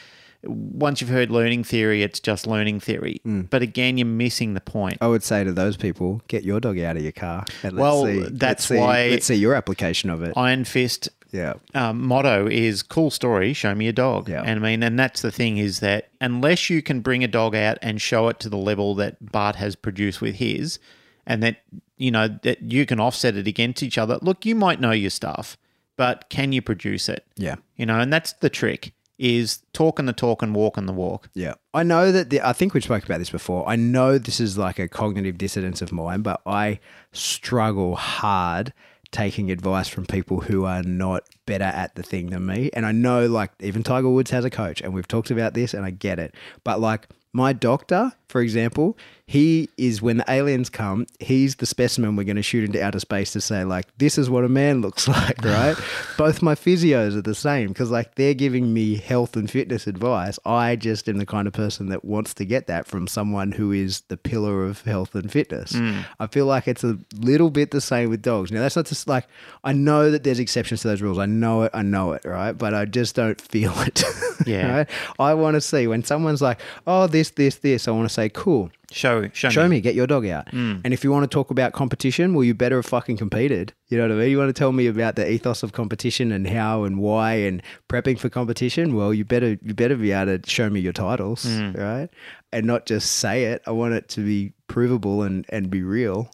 Once you've heard learning theory, it's just learning theory. Mm. But again, you're missing the point. I would say to those people, get your dog out of your car. And let's Well, see, that's let's see- why- let's see your application of it. Iron Fist yeah, um, motto is "Cool story, show me a dog." Yeah. And I mean, and that's the thing is that unless you can bring a dog out and show it to the level that Bart has produced with his, and that you know that you can offset it against each other. Look, you might know your stuff, but can you produce it? yeah, You know, and that's the trick: is talking the talk and walking the walk. yeah. I know that the, I think we spoke about this before. I know this is like a cognitive dissonance of mine, but I struggle hard taking advice from people who are not better at the thing than me. And I know like even Tiger Woods has a coach and we've talked about this and I get it. But like my doctor, for example, he is when the aliens come, he's the specimen we're going to shoot into outer space to say like this is what a man looks (laughs) like, right? (laughs) Both my physios are the same because like they're giving me health and fitness advice. I just am the kind of person that wants to get that from someone who is the pillar of health and fitness. Mm. I feel like it's a little bit the same with dogs. Now that's not just like I know that there's exceptions to those rules. I know it, I know it, right? But I just don't (laughs) feel it. Yeah. right? I want to see when someone's like, "Oh, this, this, this," I want to say, "Cool." Show, show, Show me. me, get your dog out. Mm. And if you want to talk about competition, well, you better have fucking competed. You know what I mean? You want to tell me about the ethos of competition and how and why and prepping for competition? Well, you better you better be able to show me your titles, Mm. right? And not just say it. I want it to be provable and and be real.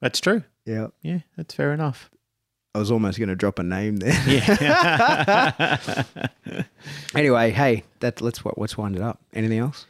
That's true. Yeah. Yeah, that's fair enough. I was almost going to drop a name there. Yeah. (laughs) (laughs) anyway, hey, that let's let's wind it up. Anything else?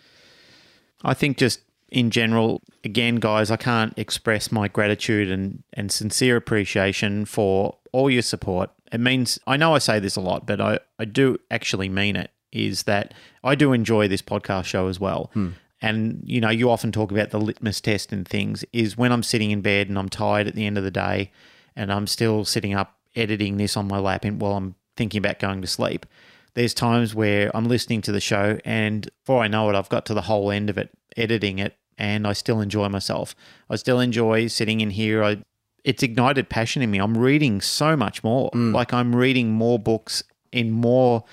I think just in general, again, guys, I can't express my gratitude and, and sincere appreciation for all your support. It means, I know I say this a lot, but I, I do actually mean it, is that I do enjoy this podcast show as well. Hmm. And, you know, you often talk about the litmus test and things, is when I'm sitting in bed and I'm tired at the end of the day and I'm still sitting up editing this on my lap and while I'm thinking about going to sleep. There's times where I'm listening to the show and before I know it, I've got to the whole end of it, editing it, and I still enjoy myself. I still enjoy sitting in here. I, it's ignited passion in me. I'm reading so much more. Mm. Like I'm reading more books in more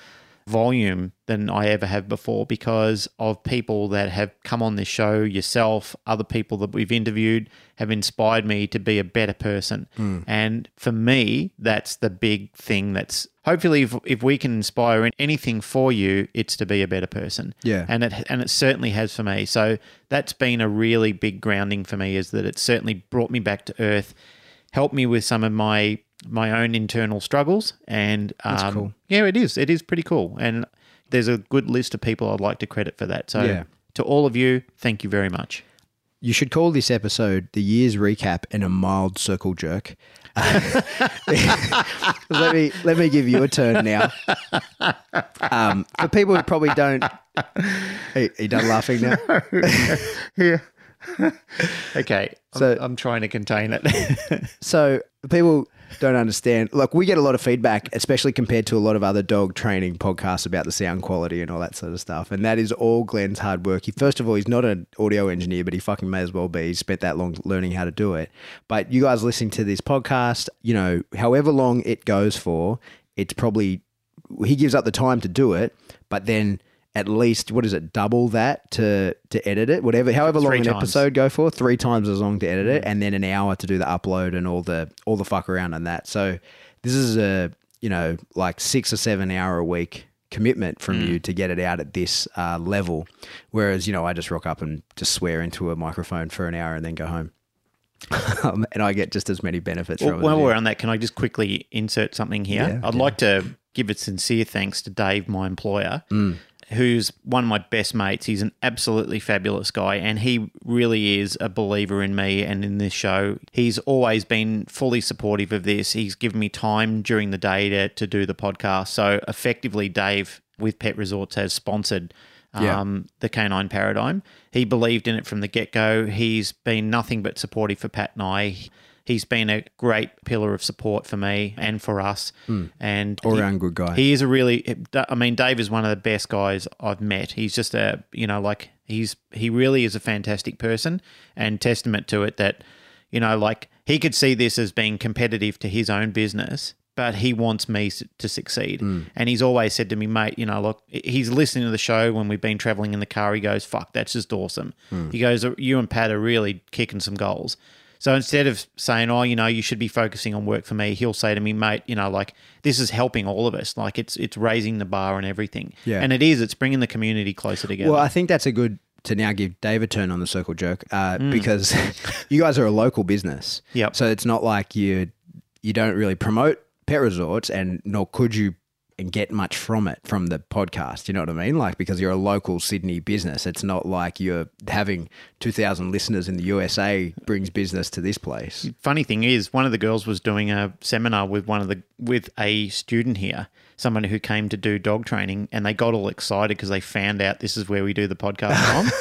volume than I ever have before because of people that have come on this show, yourself, other people that we've interviewed have inspired me to be a better person. Hmm. And for me, that's the big thing that's hopefully if, if we can inspire anything for you, it's to be a better person. Yeah. And it and it certainly has for me. So that's been a really big grounding for me is that it certainly brought me back to earth, helped me with some of my my own internal struggles and um, cool. yeah, it is. It is pretty cool. And there's a good list of people I'd like to credit for that. So Yeah. to all of you, thank you very much. You should call this episode the year's recap and a mild circle jerk. (laughs) let me let me give you a turn now. Um, for people who probably don't, (laughs) are you done laughing now? (laughs) Yeah. (laughs) okay. So- I'm, I'm trying to contain it. (laughs) So people don't understand. Look, we get a lot of feedback, especially compared to a lot of other dog training podcasts about the sound quality and all that sort of stuff. And that is all Glenn's hard work. He first of all, he's not an audio engineer, but he fucking may as well be. He spent that long learning how to do it. But you guys listening to this podcast, you know, however long it goes for, it's probably he gives up the time to do it, but then at least what is it, double that to to edit it, whatever, however long Three an times. episode go for, three times as long to edit it, and then an hour to do the upload and all the all the fuck around on that. So this is a you know like six or seven hour a week commitment from you to get it out at this uh, level, whereas you know I just rock up and just swear into a microphone for an hour and then go home. (laughs) um, and I get just as many benefits Well, from it. while we're on that, can I just quickly insert something here? Yeah, I'd like to give a sincere thanks to Dave, my employer, Mm. Who's one of my best mates. He's an absolutely fabulous guy, and he really is a believer in me and in this show. He's always been fully supportive of this. He's given me time during the day to, to do the podcast. So, effectively, Dave with Pet Resorts has sponsored Yeah. um, the canine paradigm. He believed in it from the get go. He's been nothing but supportive for Pat and I. He's been a great pillar of support for me and for us. And Hmm. all around good guy. he is a really. I mean, Dave is one of the best guys I've met. He's just a you know like he's he really is a fantastic person and testament to it that you know like he could see this as being competitive to his own business. But he wants me to succeed. And he's always said to me, mate, you know, look, he's listening to the show when we've been traveling in the car. He goes, fuck, that's just awesome. He goes, you and Pat are really kicking some goals. So instead of saying, oh, you know, you should be focusing on work for me, he'll say to me, mate, you know, like this is helping all of us. Like it's it's raising the bar and everything. Yeah. And it is. It's bringing the community closer together. Well, I think that's a good to now give Dave a turn on the circle jerk uh, Hmm. because (laughs) you guys are a local business. Yep. So it's not like you you don't really promote pet resorts, and nor could you and get much from it from the podcast. You know what I mean? Like because you're a local Sydney business, it's not like you're having two thousand listeners in the USA brings business to this place. Funny thing is, one of the girls was doing a seminar with one of the with a student here, someone who came to do dog training, and they got all excited because they found out this is where we do the podcast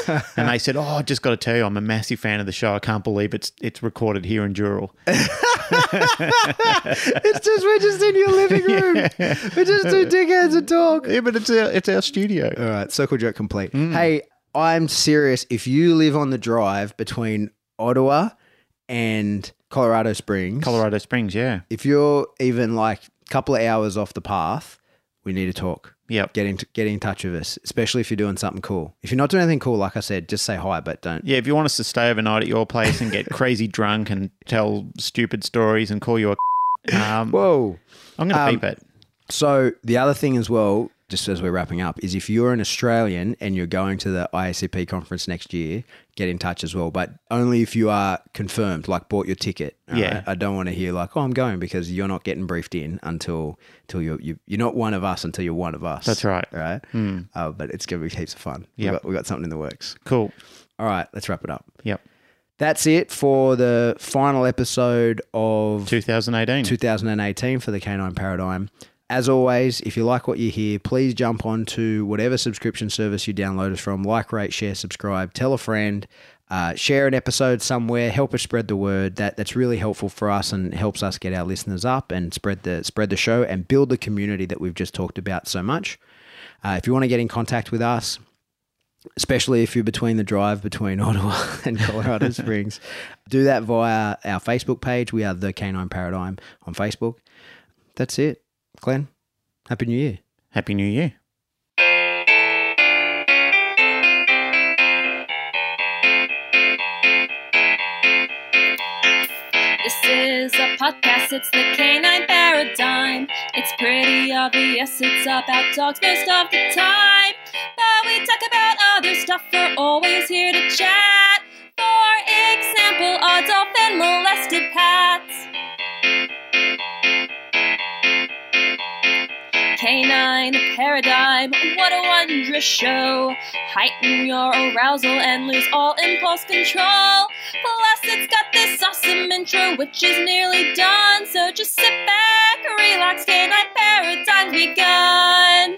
from, (laughs) and they said, "Oh, I just got to tell you, I'm a massive fan of the show. I can't believe it's it's recorded here in Dural." (laughs) it's just we're just in your living (laughs) room. We're just two dickheads and talk. yeah, but it's our it's our studio. All right, circle jerk complete. Mm. Hey, I'm serious. If you live on the drive between Ottawa and Colorado Springs, Colorado Springs, yeah, if you're even like a couple of hours off the path, we need to talk. Yep. Get in, get in touch with us, especially if you're doing something cool. If you're not doing anything cool, like I said, just say hi, but don't. Yeah, if you want us to stay overnight at your place and get (laughs) crazy drunk and tell stupid stories and call you a, um, (laughs) Whoa. I'm going to um, beep it. So the other thing as well, just as we're wrapping up, is if you're an Australian and you're going to the IACP conference next year, get in touch as well. But only if you are confirmed, like bought your ticket. Yeah. right? I don't want to hear like, oh, I'm going because you're not getting briefed in until until you're you, you're not one of us until you're one of us. That's right. Right. Uh, but it's gonna be heaps of fun. We Yep. got we got something in the works. Cool. All right, let's wrap it up. Yep. That's it for the final episode of 2018. 2018 for the Canine Paradigm. As always, if you like what you hear, please jump on to whatever subscription service you download us from. Like, rate, share, subscribe, tell a friend, uh, share an episode somewhere, help us spread the word. That that's really helpful for us and helps us get our listeners up and spread the spread the show and build the community that we've just talked about so much. Uh, if you want to get in contact with us, especially if you're between the drive between (laughs) Ottawa and Colorado (laughs) Springs, do that via our Facebook page. We are the Canine Paradigm on Facebook. That's it. Glenn, Happy New Year. Happy New Year. This is a podcast, it's the canine paradigm. It's pretty obvious, it's about dogs most of the time. But we talk about other stuff, we're always here to chat. For example, Adolf and molested pets. canine paradigm. What a wondrous show! Heighten your arousal and lose all impulse control. Plus, it's got this awesome intro, which is nearly done. So just sit back, relax, canine paradigm's begun.